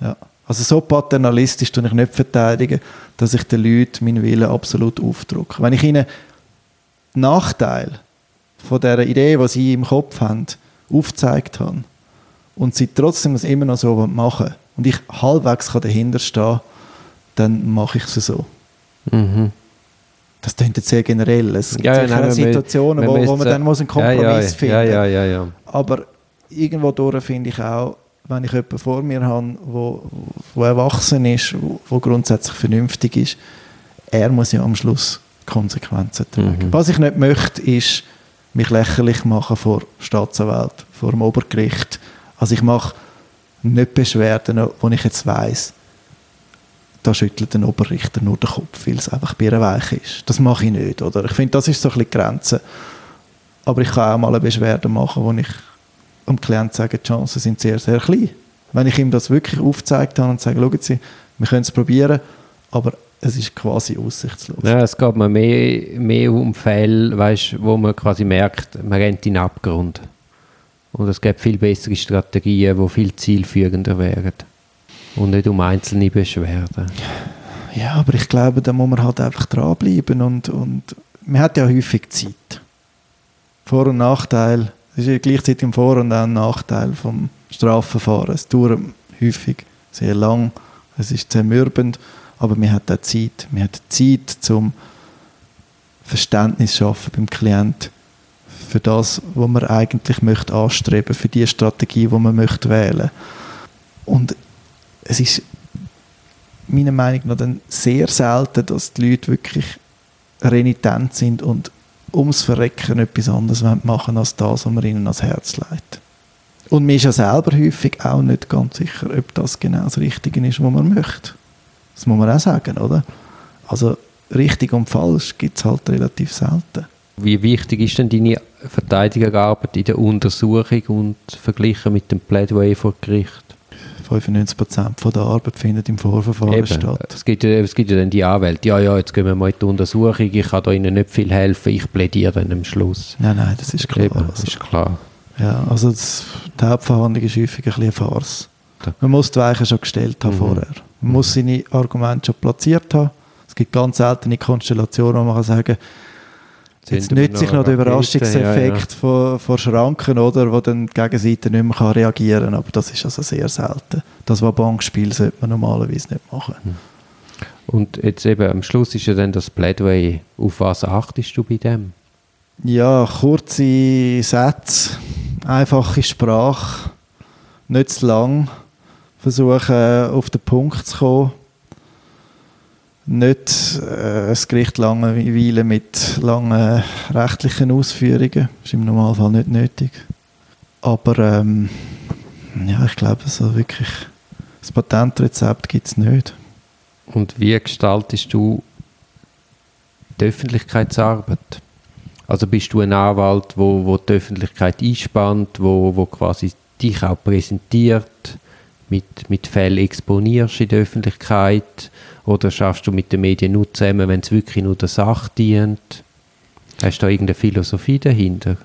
ja. Also so paternalistisch tue ich nicht verteidigen, dass ich den Leuten meinen Willen absolut aufdrücke. Wenn ich ihnen den Nachteil von der Idee, die sie im Kopf haben, aufgezeigt habe und sie trotzdem das immer noch so machen und ich halbwegs dahinter stehen dann mache ich es so. Mhm. Das klingt jetzt sehr generell. Es gibt ja, ja, nein, Situationen, wo, wo man dann muss einen Kompromiss ja, ja, finden ja, ja, Aber irgendwo durch finde ich auch, wenn ich jemanden vor mir habe, wo, wo erwachsen ist, wo, wo grundsätzlich vernünftig ist, er muss ja am Schluss Konsequenzen tragen. Mhm. Was ich nicht möchte, ist mich lächerlich machen vor Staatsanwalt, vor dem Obergericht. Also ich mache nicht Beschwerden, wo ich jetzt weiß, da schüttelt der Oberrichter nur den Kopf, weil es einfach birrenweich ist. Das mache ich nicht, oder? Ich finde, das ist so ein bisschen die Grenze. Aber ich kann auch mal eine Beschwerde machen, wo ich dem Klienten sagen, die Chancen sind sehr, sehr klein. Wenn ich ihm das wirklich aufgezeigt habe und sage, schauen Sie, wir können es probieren, aber es ist quasi aussichtslos. Ja, es geht mir mehr, mehr um Fälle, weißt, wo man quasi merkt, man rennt in den Abgrund. Und es gibt viel bessere Strategien, die viel zielführender wären. Und nicht um einzelne Beschwerden. Ja, aber ich glaube, da muss man halt einfach dranbleiben und, und man hat ja häufig Zeit. Vor- und Nachteil das ist gleichzeitig ein Vor- und auch ein Nachteil vom Strafverfahren. Es dauert häufig sehr lang, es ist zermürbend, aber man hat auch Zeit. Man hat Zeit zum Verständnis schaffen beim Klient für das, was man eigentlich möchte anstreben, für die Strategie, die man möchte wählen. Und es ist meiner Meinung nach dann sehr selten, dass die Leute wirklich renitent sind und ums Verrecken etwas anderes machen als das, was man ihnen ans Herz legt. Und man ist ja selber häufig auch nicht ganz sicher, ob das genau das Richtige ist, was man möchte. Das muss man auch sagen, oder? Also richtig und falsch gibt es halt relativ selten. Wie wichtig ist denn deine Verteidigerarbeit in der Untersuchung und verglichen mit dem Plädoyer vor Gericht? 95% der Arbeit findet im Vorverfahren Eben. statt. Es gibt, ja, es gibt ja dann die Anwälte, ja, ja, jetzt gehen wir mal in die Untersuchung, ich kann da Ihnen nicht viel helfen, ich plädiere dann am Schluss. Nein, nein, das ist klar. Eben, das Also, ist klar. ja, also das, die Hauptverhandlung ist häufig ein bisschen eine Farce. Man muss die Weichen schon gestellt haben Mhm. vorher. Man muss seine Argumente schon platziert haben. Es gibt ganz seltene Konstellationen, wo man kann sagen Jetzt nützt sich noch der Überraschungseffekt Von, von Schranken, oder, wo dann die Gegenseite nicht mehr kann reagieren kann. Aber das ist also sehr selten. Das war Bankspiel sollte man normalerweise nicht machen. Und jetzt eben am Schluss ist ja dann das Plädoyer. Auf was achtest du bei dem? Ja, kurze Sätze, einfache Sprache, nicht zu lang, versuchen auf den Punkt zu kommen, nicht äh, das Gericht langweilen mit langen rechtlichen Ausführungen, ist im Normalfall nicht nötig. Aber ähm, ja, ich glaube, so wirklich das Patentrezept gibt es nicht. Und wie gestaltest du die Öffentlichkeitsarbeit? Also bist du ein Anwalt, wo, wo die Öffentlichkeit einspannt, wo, wo quasi dich auch präsentiert, mit, mit Fällen exponierst in der Öffentlichkeit? Oder schaffst du mit den Medien nur zusammen, wenn es wirklich nur der Sache dient? Hast du da irgendeine Philosophie dahinter?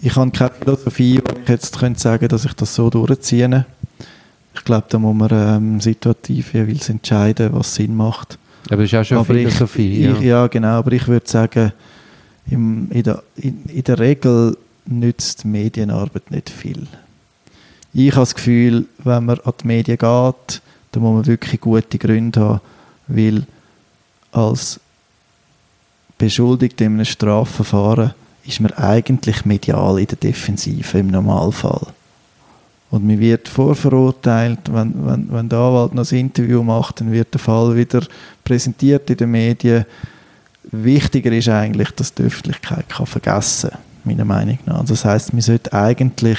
Ich habe keine Philosophie, wo ich jetzt könnte sagen, dass ich das so durchziehe. Ich glaube, da muss man ähm, situativ jeweils entscheiden, was Sinn macht. Aber das ist auch schon eine Aber ich- Philosophie. Ich, ja. ja, genau, aber ich würde sagen, im, in, der, in, in der Regel nützt Medienarbeit nicht viel. Ich habe das Gefühl, wenn man an die Medien geht, dann muss man wirklich gute Gründe haben, weil als Beschuldigter in einem Strafverfahren ist man eigentlich medial in der Defensive im Normalfall. Und man wird vorverurteilt, wenn, wenn, wenn der Anwalt noch ein Interview macht, dann wird der Fall wieder präsentiert in den Medien. Wichtiger ist eigentlich, dass die Öffentlichkeit kann vergessen kann, meiner Meinung nach. Das heißt, man sollte eigentlich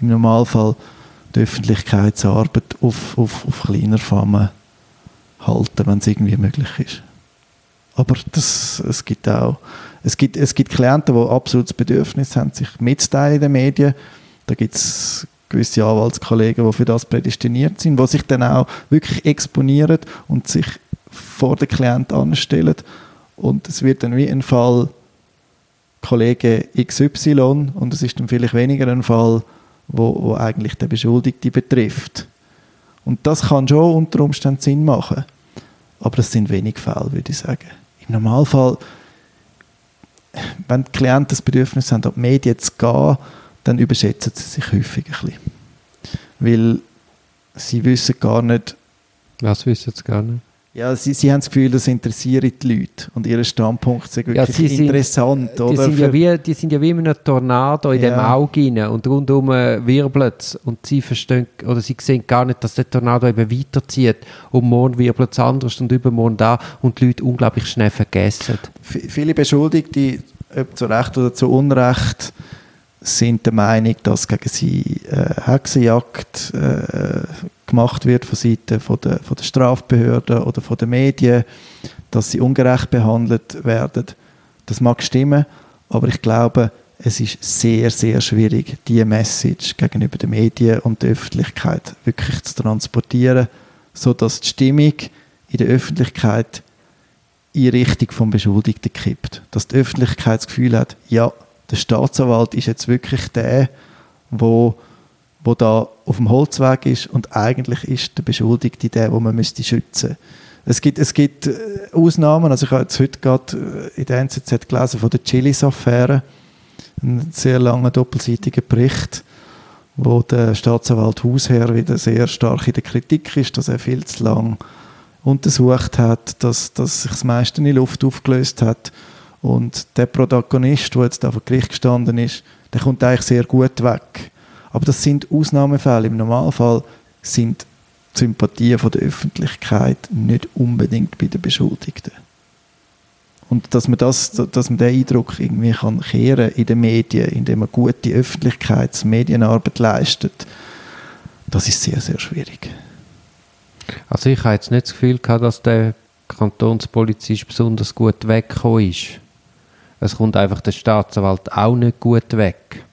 im Normalfall die Öffentlichkeitsarbeit auf, auf, auf kleiner Flamme halten, wenn es irgendwie möglich ist. Aber das, es gibt auch es gibt, es gibt Klienten, die absolut das Bedürfnis haben, sich mitzuteilen in den Medien. Da gibt es gewisse Anwaltskollegen, die für das prädestiniert sind, die sich dann auch wirklich exponieren und sich vor den Klienten anstellen. Und es wird dann wie ein Fall Kollege XY und es ist dann vielleicht weniger ein Fall, wo, wo eigentlich der Beschuldigte betrifft. Und das kann schon unter Umständen Sinn machen. Aber das sind wenig Fälle, würde ich sagen. Im Normalfall, wenn die Klienten das Bedürfnis haben, an die Medien zu gehen, dann überschätzen sie sich häufig ein bisschen. Weil sie wissen gar nicht, Was wissen sie gar nicht? Ja, sie, sie haben das Gefühl, das interessiert die Leute und ihr Standpunkt ist wirklich sie sind- interessant. Die oder? sind, ja wie, die sind ja wie in einem Tornado in dem Ja. Auge rein und rundum wirbelt es und sie verstehen oder sie sehen gar nicht, dass der Tornado eben weiterzieht und morgen wirbelt es anders und übermorgen da und die Leute unglaublich schnell vergessen. V- Viele Beschuldigte, ob zu Recht oder zu Unrecht, sind der Meinung, dass gegen sie äh, Hexenjagd äh, gemacht wird von Seiten von der, von der Strafbehörden oder von den Medien, dass sie ungerecht behandelt werden. Das mag stimmen, aber ich glaube, es ist sehr, sehr schwierig, diese Message gegenüber den Medien und der Öffentlichkeit wirklich zu transportieren, sodass die Stimmung in der Öffentlichkeit in Richtung vom Beschuldigten kippt. Dass die Öffentlichkeit das Gefühl hat, ja, der Staatsanwalt ist jetzt wirklich der, wo, wo da auf dem Holzweg ist und eigentlich ist der Beschuldigte der, wo man müsste schützen. Es gibt, es gibt äh, Ausnahmen, also ich habe jetzt heute gerade äh, in der NZZ gelesen von der Chilis-Affäre, einen sehr langen doppelseitigen Bericht, wo der Staatsanwalt Hausherr wieder sehr stark in der Kritik ist, dass er viel zu lang untersucht hat, dass, dass sich das meiste in die Luft aufgelöst hat. Und der Protagonist, der jetzt da vor Gericht gestanden ist, der kommt eigentlich sehr gut weg. Aber das sind Ausnahmefälle. Im Normalfall sind Sympathien von der Öffentlichkeit nicht unbedingt bei den Beschuldigten. Und dass man, das, dass man den Eindruck irgendwie kann kehren in den Medien, indem man gute Öffentlichkeits-, Medienarbeit leistet, das ist sehr, sehr schwierig. Also ich habe jetzt nicht das Gefühl gehabt, dass der Kantonspolizist besonders gut weggekommen ist. Es kommt einfach der Staatsanwalt auch nicht gut weg.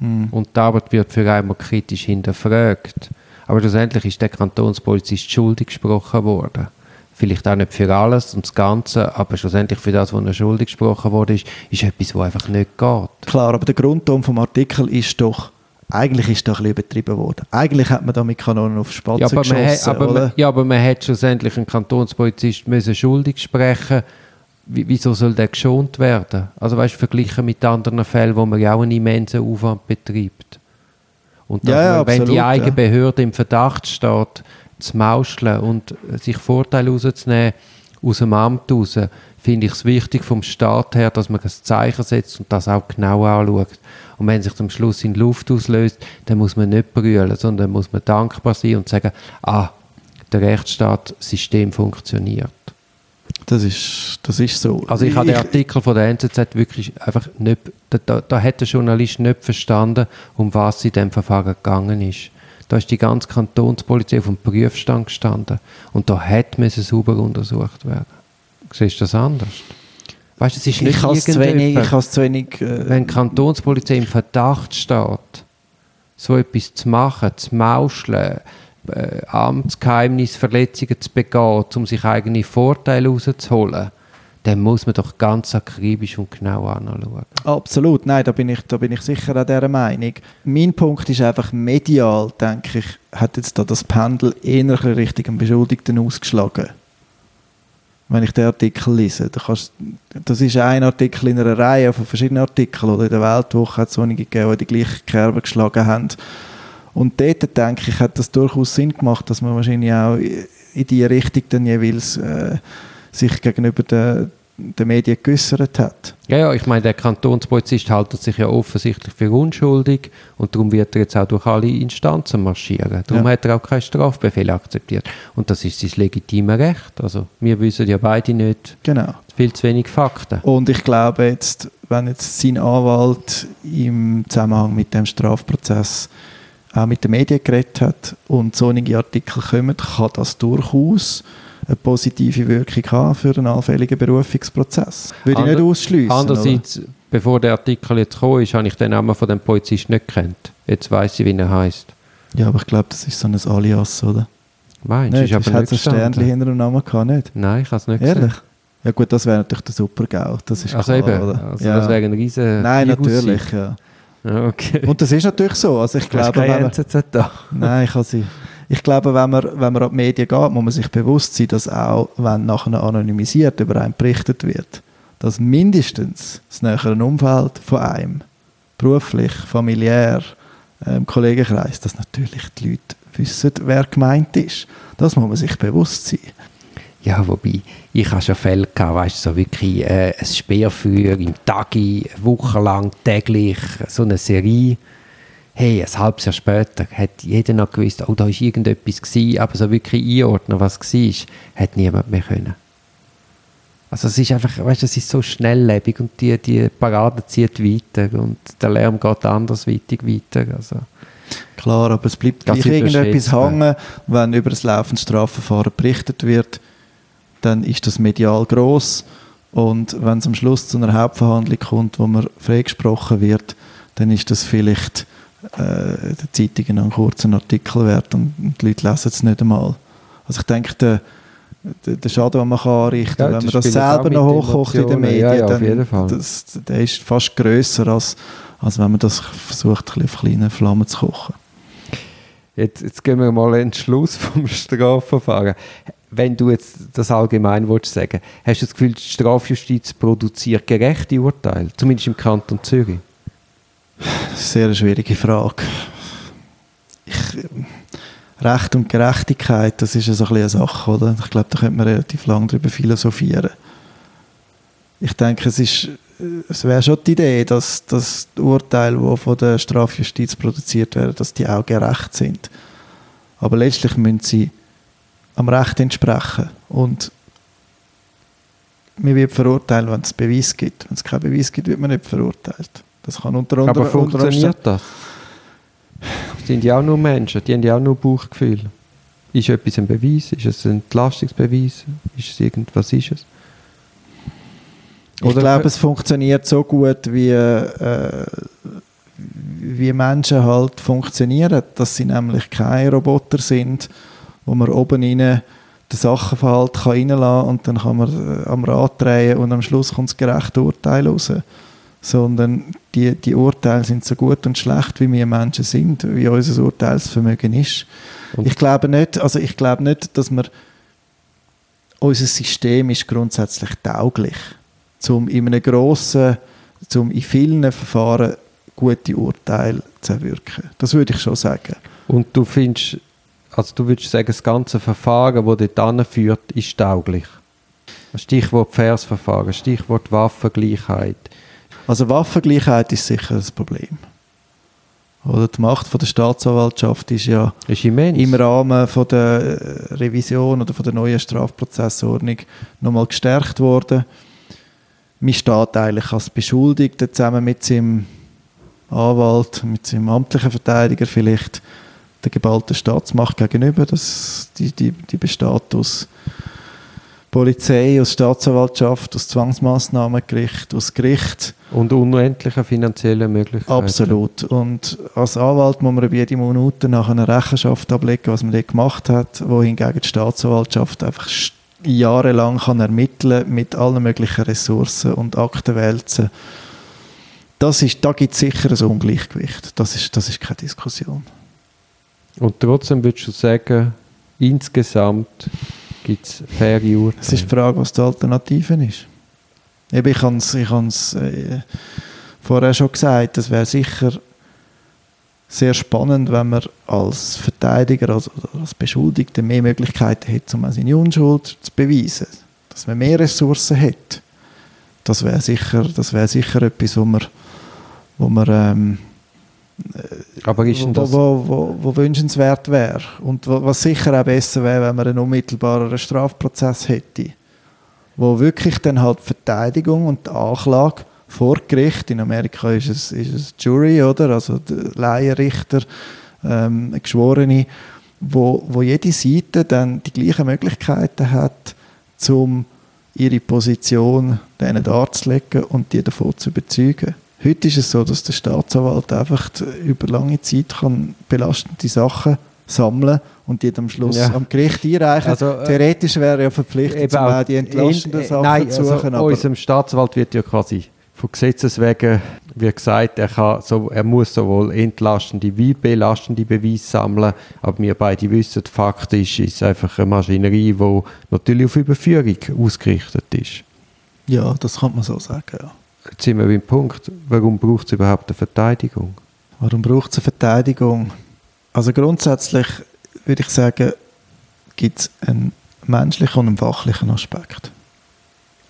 Mhm. Und die Arbeit wird für einmal kritisch hinterfragt. Aber schlussendlich ist der Kantonspolizist schuldig gesprochen worden. Vielleicht auch nicht für alles und das Ganze, aber schlussendlich für das, was er schuldig gesprochen wurde, ist, ist etwas, was einfach nicht geht. Klar, aber der Grundton vom Artikel ist doch, eigentlich ist da ein bisschen übertrieben worden. Eigentlich hat man da mit Kanonen auf Spatzen ja, aber geschossen, man, aber man, ja, aber man hätte schlussendlich einen Kantonspolizist müssen schuldig sprechen Wieso soll der geschont werden? Also weißt du, verglichen mit anderen Fällen, wo man ja auch einen immensen Aufwand betreibt. Und ja, man, wenn absolut, die eigene ja. Behörde im Verdacht steht, zu mauscheln und sich Vorteile rauszunehmen aus dem Amt raus, finde ich es wichtig vom Staat her, dass man ein Zeichen setzt und das auch genau anschaut. Und wenn sich am Schluss in Luft auslöst, dann muss man nicht brüllen, sondern muss man dankbar sein und sagen, ah, der Rechtsstaatssystem funktioniert. Das ist, das ist so. Also ich habe den Artikel von der NZZ wirklich einfach nicht, da, da, hat der Journalist nicht verstanden, um was es in diesem Verfahren gegangen ist. Da ist die ganze Kantonspolizei auf dem Prüfstand gestanden und da hätte müssen sauber untersucht werden. Siehst du das anders? Weißt, es ist nicht ich habe es zu wenig, ich has zu wenig äh, wenn die Kantonspolizei im Verdacht steht, so etwas zu machen, zu mauscheln, äh, Amtsgeheimnisverletzungen zu begehen, um sich eigene Vorteile rauszuholen, dann muss man doch ganz akribisch und genau anschauen. Absolut, nein, da bin ich, da bin ich sicher an dieser Meinung. Mein Punkt ist einfach, medial, denke ich, hat jetzt da das Pendel eher Richtung Beschuldigten ausgeschlagen wenn ich den Artikel lese. Da kannst, das ist ein Artikel in einer Reihe von verschiedenen Artikeln. Oder in der Weltwoche hat es einige gegeben, die die gleiche Kerbe geschlagen haben. Und dort, denke ich, hat das durchaus Sinn gemacht, dass man wahrscheinlich auch in die Richtung dann jeweils äh, sich gegenüber den, den Medien geäußert hat. Ja, ja, ich meine, der Kantonspolizist hält sich ja offensichtlich für unschuldig und darum wird er jetzt auch durch alle Instanzen marschieren. Darum ja. hat er auch keinen Strafbefehl akzeptiert. Und das ist sein legitimes Recht. Also wir wissen ja beide nicht genau. viel zu wenig Fakten. Und ich glaube jetzt, wenn jetzt sein Anwalt im Zusammenhang mit dem Strafprozess auch mit den Medien geredet hat und so einige Artikel kommen, kann das durchaus eine positive Wirkung haben für einen allfälligen Berufungsprozess. Würde Ander, ich nicht ausschließen. Andererseits, oder? bevor der Artikel jetzt gekommen ist, habe ich den Namen von dem Polizisten nicht gekannt. Jetzt weiß ich, wie er heißt. Ja, aber ich glaube, das ist so ein Alias, oder? Meinst du? Nicht, ist aber hat ein Sternchen hinter dem Namen gehabt, nicht? Nein, ich habe es nicht Ehrlich? Gesehen. Ja gut, das wäre natürlich der Super-GAU, das ist also klar, eben? Also ja. das wäre ein riesen Nein, natürlich, ja. Okay. Und das ist natürlich so. Also ich glaube, wenn man. Nein, ich sie. Ich glaube, wenn man, wenn man an die Medien geht, muss man sich bewusst sein, dass auch, wenn nachher anonymisiert über einen berichtet wird, dass mindestens das nähere Umfeld von einem, beruflich, familiär, ähm, Kollegenkreis, dass natürlich die Leute wissen, wer gemeint ist. Das muss man sich bewusst sein. Ja, wobei, ich habe schon Fälle gehabt, weißt du, so wirklich äh, ein Speerfeuer im Tagi, wochenlang, täglich, so eine Serie. Hey, ein halbes Jahr später hat jeder noch gewusst, oh, da war irgendetwas gewesen, aber so wirklich einordnen, was es war, hat niemand mehr können. Also es ist einfach, weißt du, es ist so schnelllebig und die, die Parade zieht weiter und der Lärm geht andersweitig weiter, also... Klar, aber es bleibt gleich irgendetwas hängen, wenn über das laufende Strafverfahren berichtet wird, dann ist das medial groß und wenn es am Schluss zu einer Hauptverhandlung kommt, wo man freigesprochen wird, dann ist das vielleicht äh, der Zeitungen einen kurzen Artikel wert und, die Leute lesen es nicht einmal. Also ich denke, der, der, der Schaden, den man kann anrichten kann, ja, wenn man das selber noch hochkocht in den Medien, ja, ja, dann das, der ist fast grösser, als, als wenn man das versucht, auf kleine Flammen zu kochen. Jetzt, jetzt gehen wir mal in den Schluss vom Strafverfahren wenn du jetzt das allgemein willst sagen, hast du das Gefühl, die Strafjustiz produziert gerechte Urteile, zumindest im Kanton Zürich? Sehr eine schwierige Frage. Ich, Recht und Gerechtigkeit, das ist ja so ein eine Sache, oder? Ich glaube, da könnte man relativ lange darüber philosophieren. Ich denke, es ist es wäre schon die Idee, dass, dass die Urteile, die von der Strafjustiz produziert werden, dass die auch gerecht sind. Aber letztlich müssen sie am Recht entsprechen. Und man wird verurteilt, wenn es Beweis gibt. Wenn es keinen Beweis gibt, wird man nicht verurteilt. Das kann unter anderem... Aber funktioniert das? Sind ja auch nur Menschen, die haben ja auch nur Bauchgefühl. Ist etwas ein Beweis? Ist es ein Entlastungsbeweis? Ist es irgendwas? Ist es? ich glaube, es funktioniert so gut, wie, äh, wie Menschen halt funktionieren, dass sie nämlich keine Roboter sind, wo man oben rein den Sachenverhalt kann reinlassen und dann kann man äh, am Rad drehen und am Schluss kommt das gerechte Urteil raus. Sondern die, die Urteile sind so gut und schlecht, wie wir Menschen sind, wie unser Urteilsvermögen ist. Und ich glaube nicht, also ich glaube nicht, dass wir unser System ist grundsätzlich tauglich, um in einem grossen, um in vielen Verfahren gute Urteile zu erwirken. Das würde ich schon sagen. Und du findest, also du würdest sagen, das ganze Verfahren, das dort führt, ist tauglich? Stichwort Versverfahren, Stichwort Waffengleichheit. Also Waffengleichheit ist sicher das Problem. Oder die Macht von der Staatsanwaltschaft ist ja ist im Rahmen von der Revision oder von der neuen Strafprozessordnung nochmal gestärkt worden. Man steht eigentlich als Beschuldigter zusammen mit seinem Anwalt, mit seinem amtlichen Verteidiger vielleicht der geballten Staatsmacht gegenüber. Das, die, die, die besteht aus Polizei, aus Staatsanwaltschaft, aus Zwangsmaßnahmengericht, aus Gericht. Und unendliche finanzielle Möglichkeiten. Absolut. Und als Anwalt muss man jede Minute nach einer Rechenschaft ablegen, was man dort gemacht hat, wohingegen die Staatsanwaltschaft einfach jahrelang kann ermitteln mit allen möglichen Ressourcen und Akten wälzen. Das ist, da gibt es sicher ein Ungleichgewicht. Das ist, das ist keine Diskussion. Und trotzdem würdest du sagen, insgesamt gibt es faire Urteile? Es ist die Frage, was die Alternative ist. Eben, ich habe es ich äh, vorher schon gesagt, es wäre sicher sehr spannend, wenn man als Verteidiger, als, als Beschuldigter mehr Möglichkeiten hätte, um seine Unschuld zu beweisen. Dass man mehr Ressourcen hat. Das wäre sicher, wär sicher etwas, wo man, wo man ähm, aber ist denn das wo, wo, wo, wünschenswert wäre. Und was sicher auch besser wäre, wenn man einen unmittelbaren Strafprozess hätte. Wo wirklich dann halt Verteidigung und Anklage vor Gericht, in Amerika ist es, ist es Jury, oder? Also Laienrichter, ähm, Geschworene, wo, wo jede Seite dann die gleichen Möglichkeiten hat, um ihre Position denen darzulegen und die davon zu überzeugen. Heute ist es so, dass der Staatsanwalt einfach über lange Zeit kann belastende Sachen sammeln und die am Schluss ja. am Gericht einreichen. Also, äh, Theoretisch wäre er ja verpflichtet, auch die entlastenden Sachen nein, zu suchen. Also, unserem Staatsanwalt wird ja quasi von Gesetzes wegen, wie gesagt, er, kann so, er muss sowohl entlastende wie belastende Beweise sammeln, aber wir beide wissen, faktisch ist es einfach eine Maschinerie, die natürlich auf Überführung ausgerichtet ist. Ja, das kann man so sagen, ja. Jetzt sind wir beim Punkt, warum braucht es überhaupt eine Verteidigung? Warum braucht es eine Verteidigung? Also grundsätzlich würde ich sagen, gibt es einen menschlichen und einen fachlichen Aspekt.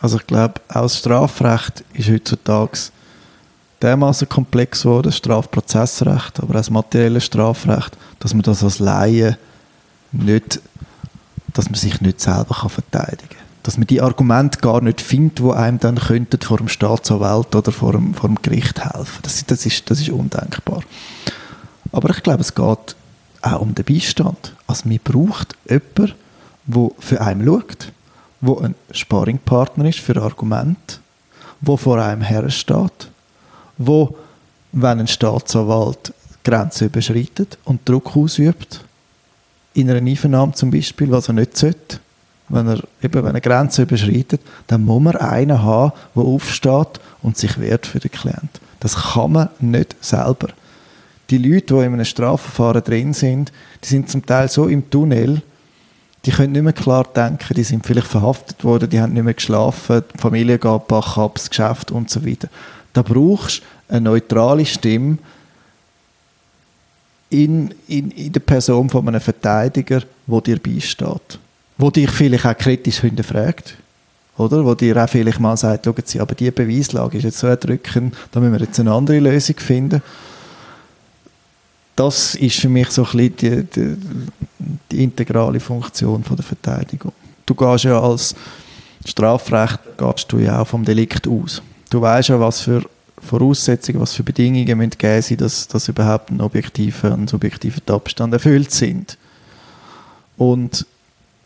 Also ich glaube, auch das Strafrecht ist heutzutage dermaßen komplex geworden, das Strafprozessrecht, aber auch das materielle Strafrecht, dass man das als Laie nicht, dass man sich nicht selber kann verteidigen kann dass man die Argumente gar nicht findet, wo einem dann könnten vor dem Staatsanwalt oder vor dem, vor dem Gericht helfen. Das, das, ist, das ist undenkbar. Aber ich glaube, es geht auch um den Beistand. Also man braucht jemanden, der für einen schaut, der ein Sparringpartner ist für Argumente, der vor einem hersteht, wo, wenn ein Staatsanwalt Grenzen überschreitet und Druck ausübt, in einer Einvernahme zum Beispiel, was er nicht sollte, wenn er eben eine Grenze überschreitet, dann muss man einen haben, der aufsteht und sich wehrt für den Klient. Das kann man nicht selber. Die Leute, die in einem Strafverfahren drin sind, die sind zum Teil so im Tunnel, die können nicht mehr klar denken, die sind vielleicht verhaftet worden, die haben nicht mehr geschlafen, die Familie geht bach ab, das Geschäft und so weiter. Da brauchst du eine neutrale Stimme in, in, in der Person von einem Verteidiger, wo dir beisteht wo dich vielleicht auch kritisch hinterfragt. Oder? Wo dir auch vielleicht mal sagt, schauen Sie, aber diese Beweislage ist jetzt so erdrückend, da müssen wir jetzt eine andere Lösung finden. Das ist für mich so ein bisschen die, die, die integrale Funktion von der Verteidigung. Du gehst ja als, Strafrecht gehst du ja auch vom Delikt aus. Du weißt ja, was für Voraussetzungen, was für Bedingungen müssen gegeben sein, dass, dass überhaupt ein objektiver und subjektiver Abstand erfüllt sind. Und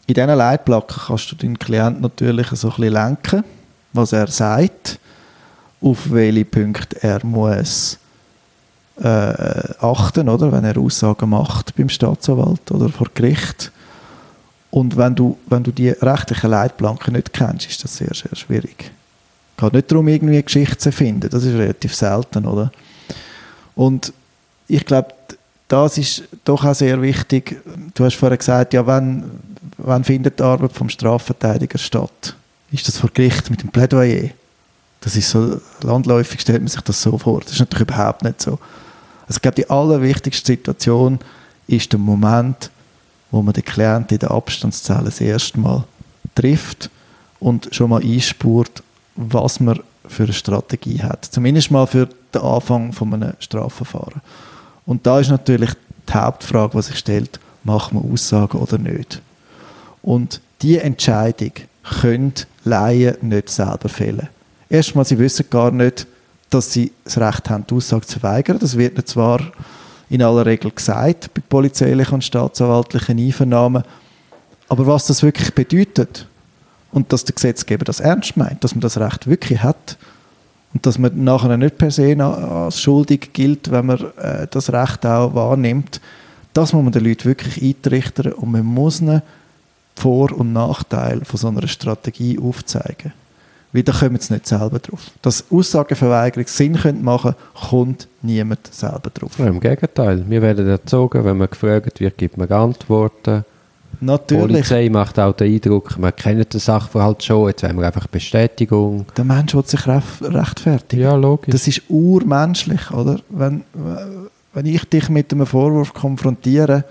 in diesen Leitplanken kannst du deinen Klienten natürlich so ein bisschen lenken, was er sagt, auf welche Punkte er muss äh, achten, oder, wenn er Aussagen macht beim Staatsanwalt oder vor Gericht. Und wenn du, wenn du die rechtlichen Leitplanken nicht kennst, ist das sehr, sehr schwierig. Es geht nicht darum, irgendwie eine Geschichte zu finden. Das ist relativ selten, oder? Und ich glaube, das ist doch auch sehr wichtig. Du hast vorher gesagt, ja, wenn, wann findet die Arbeit vom Strafverteidiger statt? Ist das vor Gericht mit dem Plädoyer? Das ist so, landläufig stellt man sich das so vor. Das ist natürlich überhaupt nicht so. Also ich glaube, die allerwichtigste Situation ist der Moment, wo man den Klienten in der Abstandszelle das erste Mal trifft und schon mal einspurt, was man für eine Strategie hat. Zumindest mal für den Anfang von einem Strafverfahren. Und da ist natürlich die Hauptfrage, die sich stellt, machen wir Aussagen oder nicht? Und die Entscheidung können Laien nicht selber fällen. Erstmal, sie wissen gar nicht, dass sie das Recht haben, die Aussage zu weigern. Das wird ihnen zwar in aller Regel gesagt bei polizeilichen und staatsanwaltlichen Einvernahmen, aber was das wirklich bedeutet und dass der Gesetzgeber das ernst meint, dass man das Recht wirklich hat und dass man nachher nicht per se als schuldig gilt, wenn man äh, das Recht auch wahrnimmt, das muss man den Leuten wirklich eintrichtern und man muss ihnen vor- und Nachteile von so einer Strategie aufzeigen. Weil da kommen sie nicht selber drauf. Dass Aussageverweigerung Sinn machen könnte, kommt niemand selber drauf. Ja, Im Gegenteil. Wir werden erzogen, wenn man gefragt wird, gibt man Antworten. Natürlich. Die Polizei macht auch den Eindruck, man kennt den Sachverhalt schon, jetzt wollen wir einfach Bestätigung. Der Mensch will sich rechtfertigen. Ja, logisch. Das ist urmenschlich, oder? Wenn, wenn ich dich mit einem Vorwurf konfrontiere,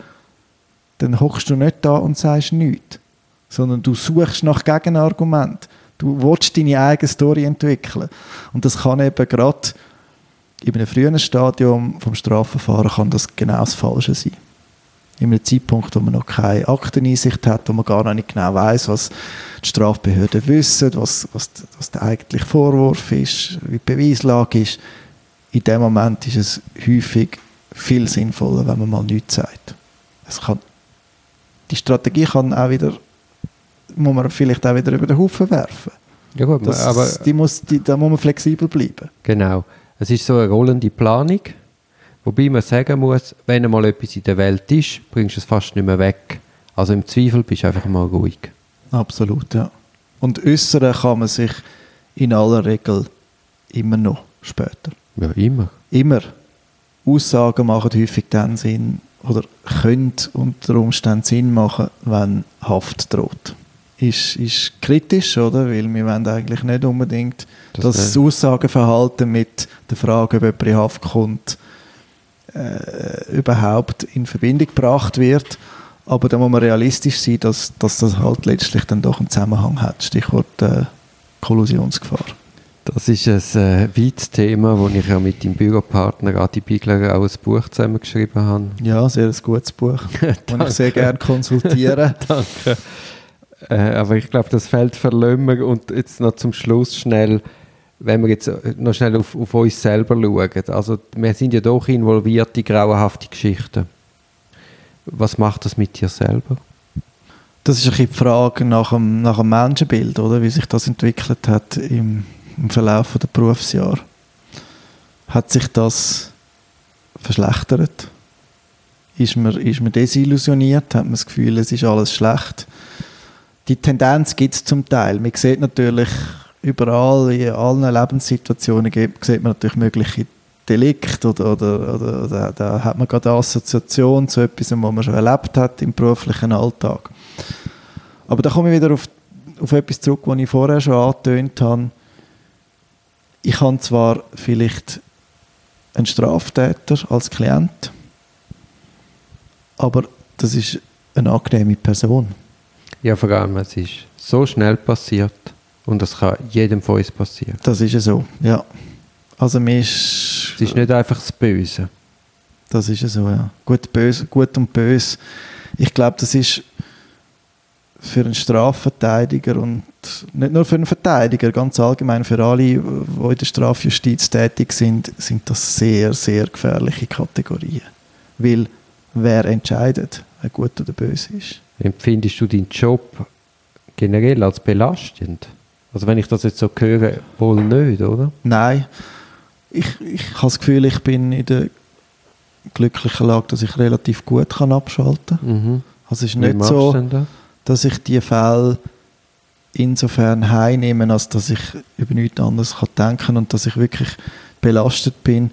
dann hockst du nicht da und sagst nichts, sondern du suchst nach Gegenargument. Du willst deine eigene Story entwickeln. Und das kann eben gerade in einem frühen Stadium vom Strafverfahren kann das genau das Falsche sein. In einem Zeitpunkt, wo man noch keine Akteneinsicht hat, wo man gar nicht genau weiß, was die Strafbehörden wissen, was, was, was der eigentliche Vorwurf ist, wie die Beweislage ist. In dem Moment ist es häufig viel sinnvoller, wenn man mal nichts sagt. Es kann die Strategie kann auch wieder, muss man vielleicht auch wieder über den Haufen werfen. Ja gut, das, aber... Die muss, die, da muss man flexibel bleiben. Genau. Es ist so eine rollende Planung, wobei man sagen muss, wenn einmal etwas in der Welt ist, bringst du es fast nicht mehr weg. Also im Zweifel bist du einfach mal ruhig. Absolut, ja. Und äußern kann man sich in aller Regel immer noch später. Ja, immer. Immer. Aussagen machen häufig dann Sinn, oder könnte unter Umständen Sinn machen, wenn Haft droht. Ist, ist kritisch, oder? Weil wir wollen eigentlich nicht unbedingt, das dass das Aussageverhalten mit der Frage, ob jemand in Haft kommt, äh, überhaupt in Verbindung gebracht wird. Aber da muss man realistisch sein, dass, dass das halt letztlich dann doch einen Zusammenhang hat. Stichwort äh, Kollusionsgefahr. Das ist ein äh, weites Thema, wo ich ja mit dem Büropartner Adi Bigler auch ein Buch zusammengeschrieben habe. Ja, sehr ein gutes Buch, das ich sehr gerne konsultiere. Danke. Äh, aber ich glaube, das Feld verlömmen und jetzt noch zum Schluss schnell, wenn wir jetzt noch schnell auf, auf uns selber schauen. Also wir sind ja doch involviert in grauenhafte Geschichten. Was macht das mit dir selber? Das ist ein bisschen die Frage nach dem, nach dem Menschenbild, oder? wie sich das entwickelt hat im im Verlauf der Berufsjahr. Hat sich das verschlechtert? Ist man, ist man desillusioniert? Hat man das Gefühl, es ist alles schlecht? Die Tendenz gibt es zum Teil. Man sieht natürlich überall, in allen Lebenssituationen sieht man natürlich mögliche Delikte oder, oder, oder, oder da hat man gerade eine Assoziation zu etwas, was man schon erlebt hat im beruflichen Alltag. Aber da komme ich wieder auf, auf etwas zurück, was ich vorher schon angetönt habe ich habe zwar vielleicht einen Straftäter als Klient, aber das ist eine angenehme Person. Ja, vor allem, es ist so schnell passiert und das kann jedem von uns passieren. Das ist ja so, ja. Also mir ist... Es ist nicht einfach das Böse. Das ist ja so, ja. Gut, böse, gut und böse. Ich glaube, das ist für einen Strafverteidiger und nicht nur für einen Verteidiger, ganz allgemein für alle, die in der Strafjustiz tätig sind, sind das sehr, sehr gefährliche Kategorien. Weil wer entscheidet, wer gut oder böse ist. Empfindest du deinen Job generell als belastend? Also wenn ich das jetzt so höre, wohl nicht, oder? Nein. Ich, ich habe das Gefühl, ich bin in der glücklichen Lage, dass ich relativ gut kann abschalten kann. Mhm. Also es ist Wie nicht so, dass ich die Fälle insofern heimnehme, als dass ich über nichts anderes kann denken und dass ich wirklich belastet bin.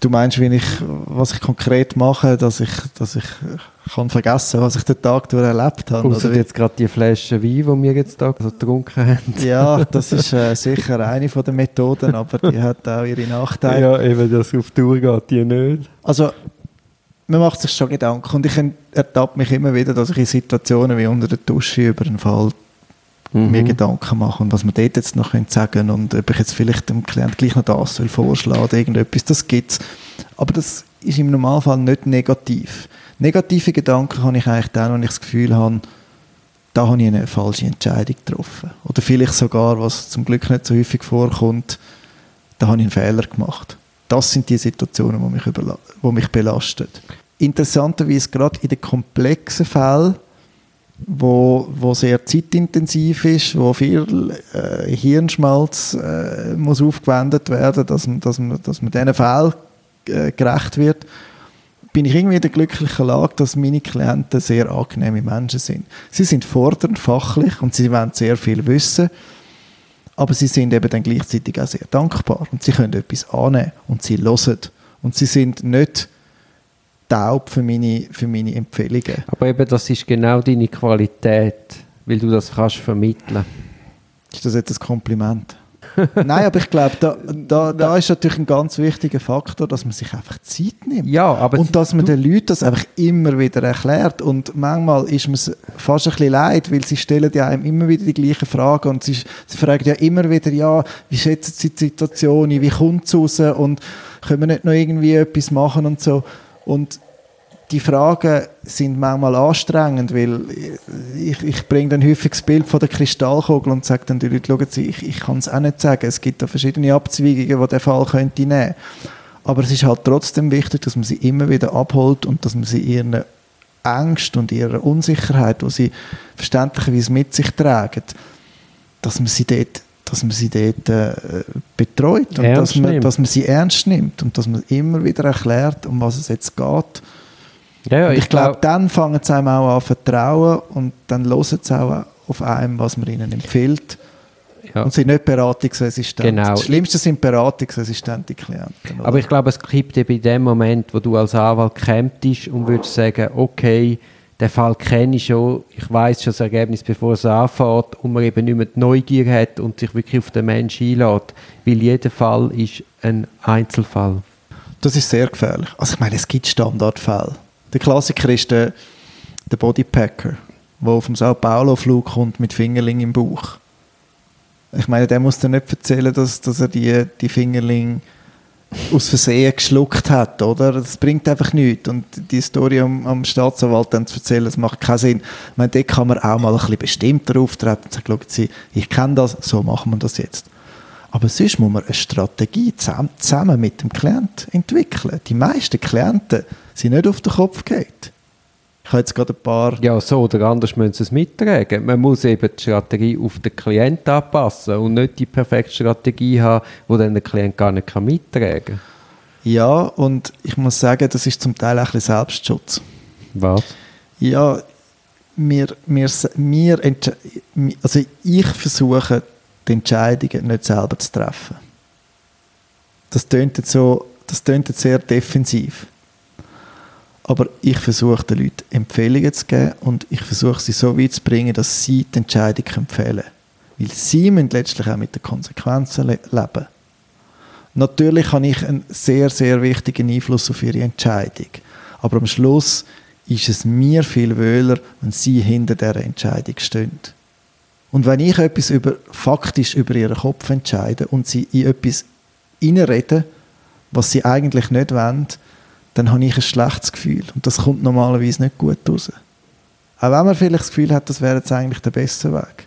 Du meinst, wenn ich, was ich konkret mache, dass ich, dass ich kann vergessen, was ich den Tag durch erlebt habe. Außer oder jetzt gerade die Flasche Wein, die wir jetzt da so getrunken haben. ja, das ist äh, sicher eine von den Methoden, aber die hat auch ihre Nachteile. Ja, eben, dass auf Tour geht, die nicht. Also, man macht sich schon Gedanken und ich ertappe mich immer wieder, dass ich in Situationen wie unter der Dusche über einen Fall Mhm. mir Gedanken mache und was man dort jetzt noch können sagen und ob ich jetzt vielleicht dem Klienten gleich noch das soll vorschlagen oder irgendetwas, das gibt's. Aber das ist im Normalfall nicht negativ. Negative Gedanken habe ich eigentlich dann, wenn ich das Gefühl habe, da habe ich eine falsche Entscheidung getroffen. Oder vielleicht sogar, was zum Glück nicht so häufig vorkommt, da habe ich einen Fehler gemacht. Das sind die Situationen, die mich, überla die mich belasten. Interessanterweise gerade in den komplexen Fällen, wo, wo sehr zeitintensiv ist, wo viel äh, Hirnschmalz äh, muss aufgewendet werden, dass, dass, man, dass man diesen Fällen äh, gerecht wird, bin ich irgendwie in der glücklichen Lage, dass meine Klienten sehr angenehme Menschen sind. Sie sind fordernd fachlich und sie wollen sehr viel wissen, aber sie sind eben dann gleichzeitig auch sehr dankbar und sie können etwas annehmen und sie hören und sie sind nicht taub für meine, für meine Empfehlungen. Aber eben, das ist genau deine Qualität, weil du das kannst vermitteln. Ist das jetzt ein Kompliment? Nein, aber ich glaube, da, da, da ist natürlich ein ganz wichtiger Faktor, dass man sich einfach Zeit nimmt. Ja, aber und dass man den Leuten das einfach immer wieder erklärt. Und manchmal ist mir es fast ein bisschen leid, weil sie stellen ja einem immer wieder die gleichen Fragen und sie, sie fragen ja immer wieder, ja, wie schätzen sie die Situation wie kommt es raus und können wir nicht noch irgendwie etwas machen und so. Und die Fragen sind manchmal anstrengend, weil ich, ich bringe dann häufig das Bild von der Kristallkugel und sage dann den Leuten, schauen Sie, ich, ich kann es auch nicht sagen. Es gibt da verschiedene Abzweigungen, die der Fall könnte nehmen. Aber es ist halt trotzdem wichtig, dass man sie immer wieder abholt und dass man sie ihren Ängsten und ihrer Unsicherheit, die sie verständlicherweise mit sich tragen, dass man sie dort, dass man sie dort äh, betreut und Ernst dass man, nimmt. dass man sie ernst nimmt und dass man immer wieder erklärt, um was es jetzt geht. Ja, ja, ich, ich glaube, glaube, dann fangen sie einem auch an zu vertrauen und dann hören sie auch auf einem, was man ihnen empfiehlt. ja. Und sind nicht beratungsresistent. Genau. Das Schlimmste sind beratungsresistente Klienten. oder? aber ich glaube, es kippt eben in dem Moment, wo du als Anwalt kämpfst und würdest sagen, okay, den Fall kenne ich schon, ich weiß schon das Ergebnis, bevor es anfängt und man eben nicht mehr die Neugier hat und sich wirklich auf den Menschen einlädt, weil jeder Fall ist ein Einzelfall. Das ist sehr gefährlich. Also ich meine, es gibt Standardfälle. Der Klassiker ist der, der Bodypacker, der auf dem Sao Paulo-Flug kommt mit Fingerling im Bauch. Ich meine, der muss dir nicht erzählen, dass, dass er die, die Fingerling aus Versehen geschluckt hat, oder? Das bringt einfach nichts. Und die Story am, am Staatsanwalt dann zu erzählen, das macht keinen Sinn. Ich meine, dort kann man auch mal ein bisschen bestimmter auftreten und sagen, Sie, ich kenne das, so machen wir das jetzt. Aber sonst muss man eine Strategie zusammen, mit dem Klient entwickeln. Die meisten Klienten sind nicht auf den Kopf geht. Ich habe jetzt gerade ein paar Ja, so oder anders müssen sie es mittragen. Man muss eben die Strategie auf den Klient anpassen und nicht die perfekte Strategie haben, die dann der Klient gar nicht kann mittragen kann. Ja, und ich muss sagen, das ist zum Teil auch ein bisschen Selbstschutz. Was? Ja, wir, wir, wir also ich versuche, die Entscheidungen nicht selber zu treffen. Das tönt jetzt so, das tönt jetzt sehr defensiv. Aber ich versuche den Leuten Empfehlungen zu geben und ich versuche sie so weit zu bringen, dass sie die Entscheidung empfehlen können. Weil sie müssen letztlich auch mit den Konsequenzen le leben. Natürlich habe ich einen sehr, sehr wichtigen Einfluss auf ihre Entscheidung. Aber am Schluss ist es mir viel wöhler, wenn sie hinter dieser Entscheidung stehen. Und wenn ich etwas über, faktisch über ihren Kopf entscheide und sie in etwas hineinreden, was sie eigentlich nicht wollen, dann habe ich ein schlechtes Gefühl. Und das kommt normalerweise nicht gut raus. Auch wenn man vielleicht das Gefühl hat, das wäre jetzt eigentlich der beste Weg.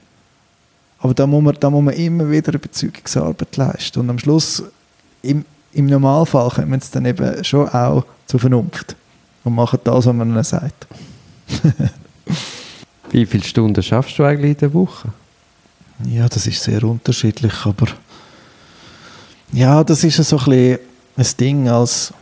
Aber da muss man, da muss man immer wieder Überzeugungsarbeit leisten. Und am Schluss, im, im Normalfall, kommen wir dann eben schon auch zur Vernunft und machen das, was man ihnen sagt. Wie viele Stunden schaffst du eigentlich in der Woche? Ja, das ist sehr unterschiedlich, aber ja, das ist so ein, bisschen ein Ding als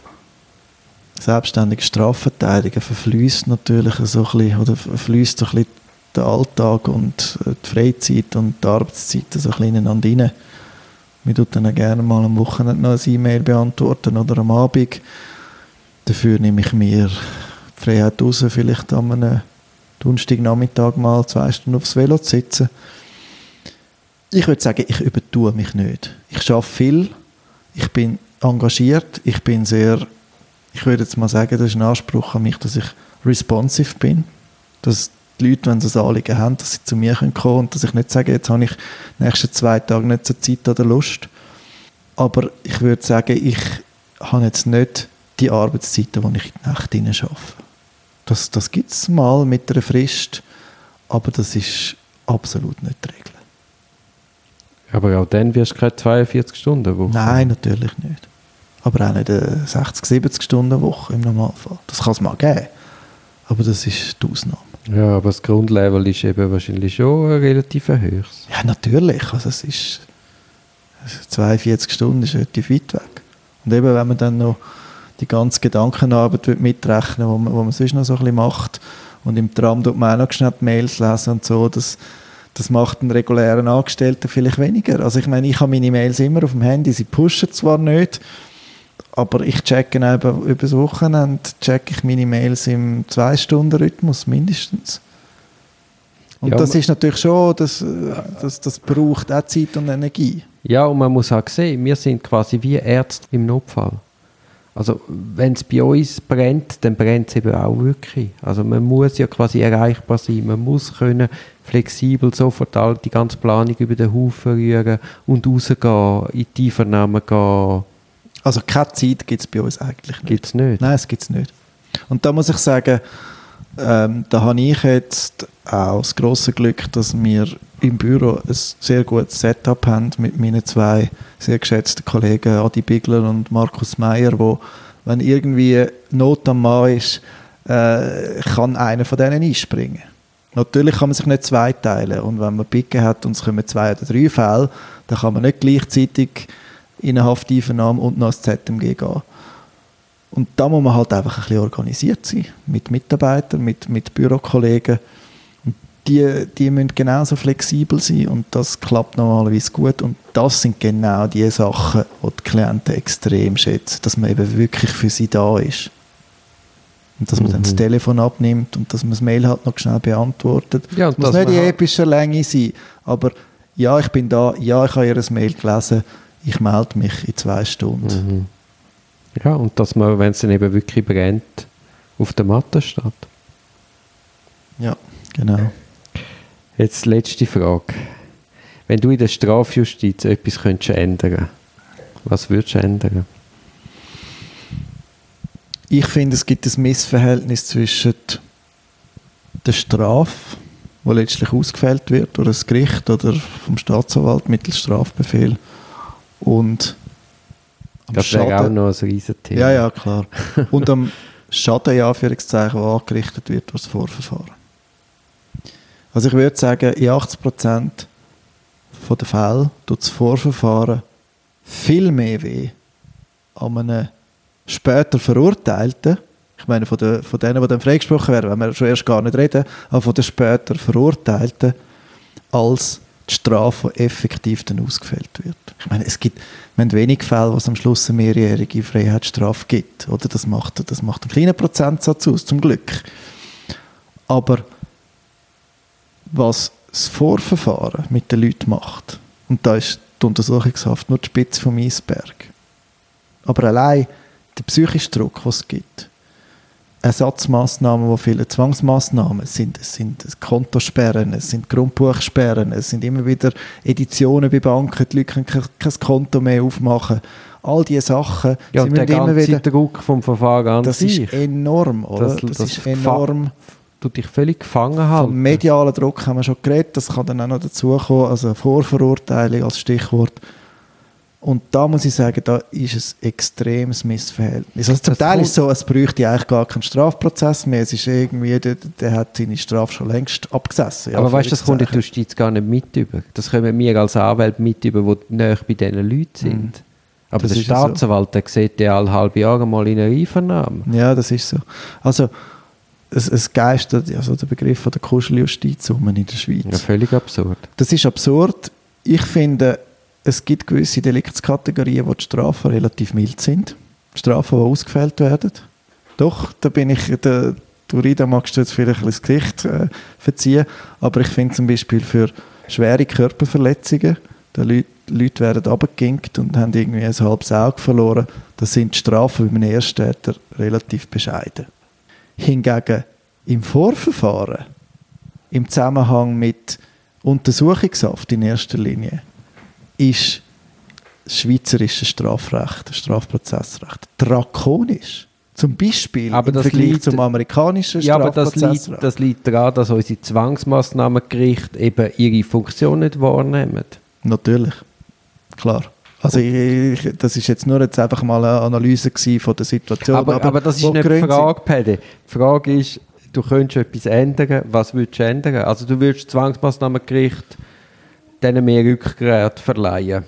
selbstständiger Strafverteidiger verfließt natürlich so ein bisschen, oder verfließt so ein bisschen der Alltag und äh, die Freizeit und die Arbeitszeit so ein bisschen ineinander rein. Wir tun dann gerne mal am Wochenende noch ein E-Mail beantworten oder am Abend. Dafür nehme ich mir die Freiheit raus, vielleicht an einem Donnerstagnachmittag mal zwei Stunden aufs Velo zu sitzen. Ich würde sagen, ich übertue mich nicht. Ich schaffe viel, ich bin engagiert, ich bin sehr, ich würde jetzt mal sagen, das ist ein Anspruch an mich, dass ich responsive bin, dass die Leute, wenn sie ein Anliegen haben, dass sie zu mir kommen können und dass ich nicht sage, jetzt habe ich die nächsten zwei Tage nicht so Zeit oder Lust. Aber ich würde sagen, ich habe jetzt nicht die Arbeitszeiten, die ich in die Nacht arbeite. Das, das gibt es mal mit einer Frist, aber das ist absolut nicht die Regel. Aber auch dann wirst du keine 42 Stunden Woche. Nein, natürlich nicht. Aber auch nicht eine 60, 70 Stunden Woche im Normalfall. Das kann es mal geben. Aber das ist die Ausnahme. Ja, aber das Grundlevel ist eben wahrscheinlich schon ein relativ hohes. Ja, natürlich. Also es ist 42 Stunden ist relativ weit weg. Und eben, wenn man dann noch die ganze Gedankenarbeit mitrechnen, wo man, wo man sonst noch so ein bisschen macht und im Tram tut man auch noch schnell die Mails lesen und so, das, das macht einen regulären Angestellten vielleicht weniger. Also ich meine, ich habe meine Mails immer auf dem Handy, sie pushen zwar nicht, aber ich checke eben über das Wochenende checke ich meine Mails im 2-Stunden-Rhythmus mindestens. Und ja, das ist natürlich schon, das, das, das braucht auch Zeit und Energie. Ja, und man muss auch sehen, wir sind quasi wie Ärzte im Notfall. Also wenn es bei uns brennt, dann brennt es eben auch wirklich. Also man muss ja quasi erreichbar sein, man muss können flexibel sofort all die ganze Planung über den Haufen rühren und rausgehen, in die Einvernahmen gehen. Also keine Zeit gibt es bei uns eigentlich nicht. Gibt es nicht? Nein, es gibt es nicht. Und da muss ich sagen, ähm, da habe ich jetzt auch das grosse Glück, dass wir im Büro ein sehr gutes Setup haben mit meinen zwei sehr geschätzten Kollegen Adi Bigler und Markus Meyer, wo wenn irgendwie Not am Mann ist, äh, kann einer von denen einspringen. Natürlich kann man sich nicht zweiteilen und wenn man Picke hat und es kommen zwei oder drei Fälle, dann kann man nicht gleichzeitig in eine Hafteinvernahme und noch ins ZMG gehen. Und da muss man halt einfach ein bisschen organisiert sein, mit Mitarbeitern, mit, mit Bürokollegen. Und die, die müssen genauso flexibel sein und das klappt normalerweise gut. Und das sind genau die Sachen, die die Klienten extrem schätzen, dass man eben wirklich für sie da ist. Und dass man mhm. dann das mhm. Telefon abnimmt und dass man das Mail halt noch schnell beantwortet. Ja, es muss nicht in epischer Länge sein, aber ja, ich bin da, ja, ich habe Ihr Mail gelesen, ich melde mich in zwei Stunden. Mhm. Ja, und dass man, wenn es dann eben wirklich brennt, auf der Matte steht. Ja, genau. Jetzt letzte Frage. Wenn du in der Strafjustiz etwas könntest ändern was würdest du ändern? Ich finde, es gibt ein Missverhältnis zwischen der Strafe, die letztlich ausgefällt wird durch das Gericht oder vom Staatsanwalt mittels Strafbefehl und das wäre auch noch ein Riesenthema. Ja, ja, klar. Und am Schaden, in Anführungszeichen, der angerichtet wird durch das Vorverfahren. Also ich würde sagen, in 80 Prozent der Fälle tut das Vorverfahren viel mehr weh an einem später Verurteilten, ich meine von, der, von denen, die dann freigesprochen werden, wenn wir schon erst gar nicht reden, aber von den später Verurteilten, als die Strafe, die effektiv dann ausgefällt wird. Ich meine, es gibt wir haben wenig Fälle, wo es am Schluss eine mehrjährige Freiheitsstrafe gibt. Oder? Das, macht, das macht einen kleinen Prozentsatz aus, zum Glück. Aber was das Vorverfahren mit den Leuten macht, und da ist die Untersuchungshaft nur die Spitze vom Eisberg. Aber allein der psychische Druck, den es gibt, Ersatzmaßnahmen, wo viele Zwangsmaßnahmen sind. Es sind Kontosperren, es sind Grundbuchsperren, es sind immer wieder Editionen bei Banken, die Leute können kein Konto mehr aufmachen. All diese Sachen. Ja, und der ganze wieder, Druck vom Verfahren an Das sich. ist enorm, oder? Das, das, das ist enorm. tut dich völlig gefangen halten. Vom medialen Druck haben wir schon geredet, das kann dann auch noch dazukommen, also Vorverurteilung als Stichwort. Und da muss ich sagen, da ist ein extremes Missverhältnis. Also zum Das Teil ist es so, es bräuchte eigentlich gar keinen Strafprozess mehr. Es ist irgendwie, der, der hat seine Strafe schon längst abgesessen. ja, Aber weißt du, das kommt Anführungszeichen. Justiz gar nicht mit über. Das kommen wir als Anwälte mit über, die näher bei diesen Leuten sind. Aber Mhm. Das der ja so. Staatsanwalt, der sieht ja alle halbe Jahre mal in einer Einvernahme. Ja, das ist so. Also, es, es geistert also der Begriff von der Kuscheljustiz um in der Schweiz. Ja, völlig absurd. Das ist absurd. Ich finde, es gibt gewisse Deliktskategorien, wo die Strafen relativ mild sind. Strafen, die ausgefällt werden. Doch, da bin ich, der, du Rida magst du jetzt vielleicht ein das Gesicht äh, verziehen, aber ich finde zum Beispiel für schwere Körperverletzungen, da Leute, Leute werden abgeginkt und haben irgendwie ein halbes Auge verloren, da sind die Strafen bei einem Ersttäter relativ bescheiden. Hingegen im Vorverfahren, im Zusammenhang mit Untersuchungshaft in erster Linie, ist das schweizerische Strafrecht, das Strafprozessrecht drakonisch. Zum Beispiel Aber im das Vergleich liegt- zum amerikanischen Ja, aber das liegt, das liegt daran, dass unsere Zwangsmassnahmengerichte eben ihre Funktion nicht wahrnehmen. Natürlich, klar. Also ich, ich, das ist jetzt nur jetzt einfach mal eine Analyse von der Situation. Aber, aber, das ist nicht die Frage, Pede. Die Frage ist, du könntest etwas ändern. Was würdest du ändern? Also du würdest Zwangsmassnahmengericht denen mehr Rückgrat verleihen.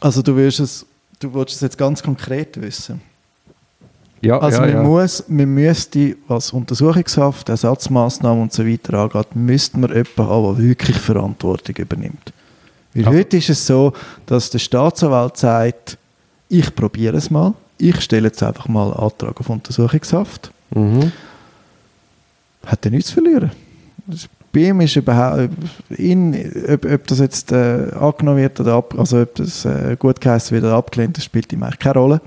Also du willst es, du willst es jetzt ganz konkret wissen. Ja, Also ja, man, ja. Muss, man müsste, was Untersuchungshaft, Ersatzmaßnahmen und so weiter angeht, müsste man jemanden haben, der wirklich Verantwortung übernimmt. Weil Also- heute ist es so, dass der Staatsanwalt sagt, ich probiere es mal, ich stelle jetzt einfach mal einen Antrag auf Untersuchungshaft. Mhm. Hat er nichts zu verlieren. Das- Bei ihm ist überhaupt, in, ob, ob das jetzt äh, angenommen wird oder ab, also ob das äh, gut geheißen wird oder abgelehnt, das spielt ihm eigentlich keine Rolle.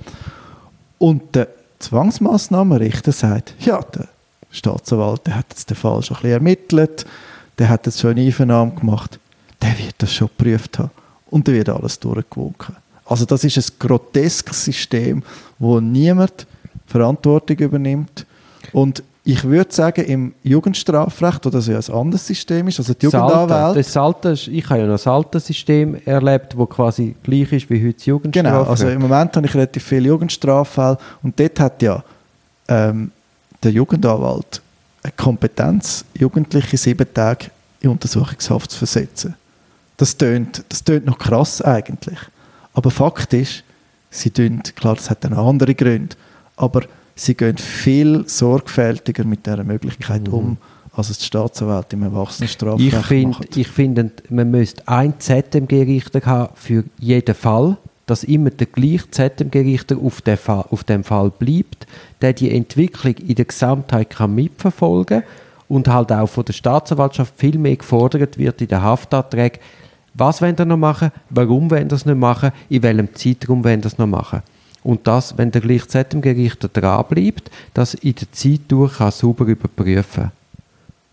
Und der Zwangsmaßnahmenrichter sagt, ja, der Staatsanwalt, der hat jetzt den Fall schon ein bisschen ermittelt, der hat jetzt schon eine Einvernahme gemacht, der wird das schon geprüft haben und der wird alles durchgewunken. Also das ist ein groteskes System, wo niemand Verantwortung übernimmt und ich würde sagen, im Jugendstrafrecht, wo das ja ein anderes System ist, also die Jugendanwälte, das alte, ich habe ja noch das alte System erlebt, das quasi gleich ist wie heute das Jugendstrafe. Genau, also im Moment habe ich relativ viele Jugendstraffälle und dort hat ja ähm, der Jugendanwalt eine Kompetenz, Jugendliche sieben Tage in Untersuchungshaft zu versetzen. Das tönt, das tönt noch krass eigentlich. Aber Fakt ist, sie tun, klar, das hat dann andere Gründe, aber sie gehen viel sorgfältiger mit dieser Möglichkeit um, als es die Staatsanwälte im Erwachsenenstrafrecht Ich finde, machen. ich finde, man müsste ein ZMG-Richter haben für jeden Fall, dass immer der gleiche ZMG-Richter auf, den Fall, auf dem Fall bleibt, der die Entwicklung in der Gesamtheit kann mitverfolgen und halt auch von der Staatsanwaltschaft viel mehr gefordert wird in den Haftanträgen. Was wollen ihr noch machen? Warum wollen ihr es nicht machen? In welchem Zeitraum wollen ihr es noch machen? Und das, wenn der gleiche ZMG-Richter dranbleibt, das in der Zeit durch kann sauber überprüfen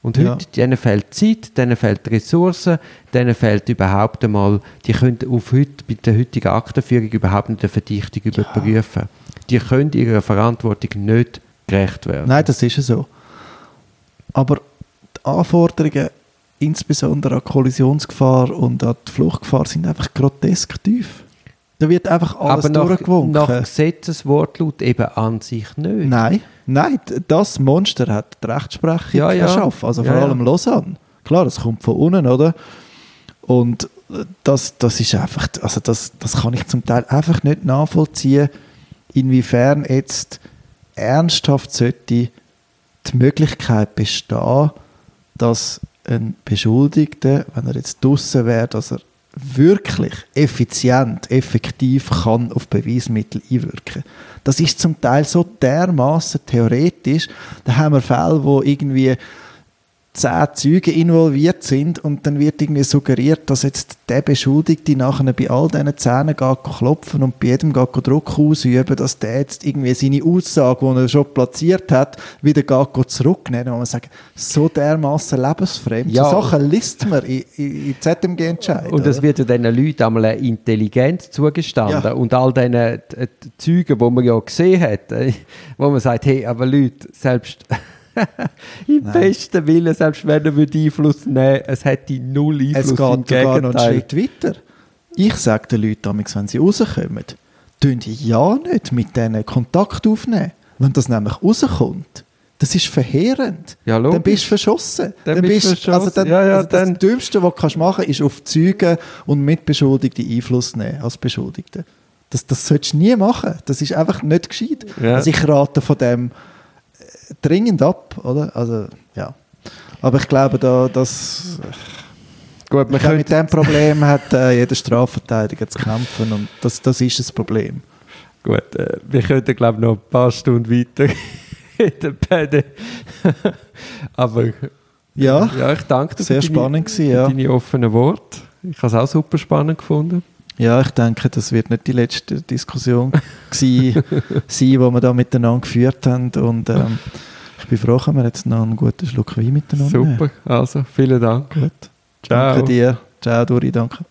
und Ja. heute, denen fehlt Zeit, denen fehlt Ressourcen, denen fehlt überhaupt einmal, die können auf heute, bei der heutigen Aktenführung überhaupt nicht eine Verdichtung überprüfen. Die können ihrer Verantwortung nicht gerecht werden. Nein, das ist ja so. Aber die Anforderungen, insbesondere an Kollisionsgefahr und an die Fluchtgefahr, sind einfach grotesk tief. Da wird einfach alles Aber nach, durchgewunken. nach Gesetzeswortlaut eben an sich nicht. Nein, nein, das Monster hat die Rechtsprechung Ja, ja. erschaffen. Also vor ja. allem Lausanne. Klar, das kommt von unten, oder? Und äh, das, das ist einfach, also das, das kann ich zum Teil einfach nicht nachvollziehen, inwiefern jetzt ernsthaft sollte die Möglichkeit bestehen, dass ein Beschuldigter, wenn er jetzt draussen wäre, dass er wirklich effizient, effektiv kann auf Beweismittel einwirken. Das ist zum Teil so dermaßen theoretisch. Da haben wir Fälle, wo irgendwie zehn Zeugen involviert sind und dann wird irgendwie suggeriert, dass jetzt der Beschuldigte nachher bei all diesen Zähnen geht klopfen und bei jedem geht Druck ausüben, dass der jetzt irgendwie seine Aussage, die er schon platziert hat, wieder geht zurücknehmen. Und man sagt, so dermaßen lebensfremd. Ja. So Sachen liest man in, in, in ZMG-Entscheidungen. Und es wird ja diesen Leuten einmal eine Intelligenz zugestanden. Ja. Und all diesen Zeugen, die man ja gesehen hat, wo man sagt, hey, aber Leute, selbst, Im Nein. besten Willen, selbst wenn er würde Einfluss nehmen es hätte null Einfluss. Es im geht sogar noch einen. Schritt weiter. Ich sage den Leuten, damals, wenn sie rauskommen, tun die ja nicht mit denen Kontakt aufnehmen. Wenn das nämlich rauskommt, das ist verheerend. Ja, dann bist du verschossen. Dann bist du verschossen. Also dann, Ja, ja, also das dann- Dümmste, was du kannst machen kannst, ist auf Zeugen und Mitbeschuldigte Einfluss nehmen als Beschuldigte. Das, das solltest du nie machen. Das ist einfach nicht gescheit. Also ich rate von dem dringend ab, oder? Also, ja. Aber ich glaube, da, das, Gut, man mit diesem Problem hat äh, jeder Strafverteidiger zu kämpfen und das, das ist das Problem. gut, äh, wir könnten, glaube ich, noch ein paar Stunden weiter reden. Aber Ja, ja, ich danke dir sehr für, spannend gewesen, deine, ja. für deine offenen Worte. Ich habe es auch super spannend gefunden. Ja, ich denke, das wird nicht die letzte Diskussion sein, die wir da miteinander geführt haben und ähm, ich bin froh, dass wir jetzt noch einen guten Schluck Wein miteinander nehmen. Super, also vielen Dank. Gut. Ciao. Danke dir. Ciao, Dori, danke.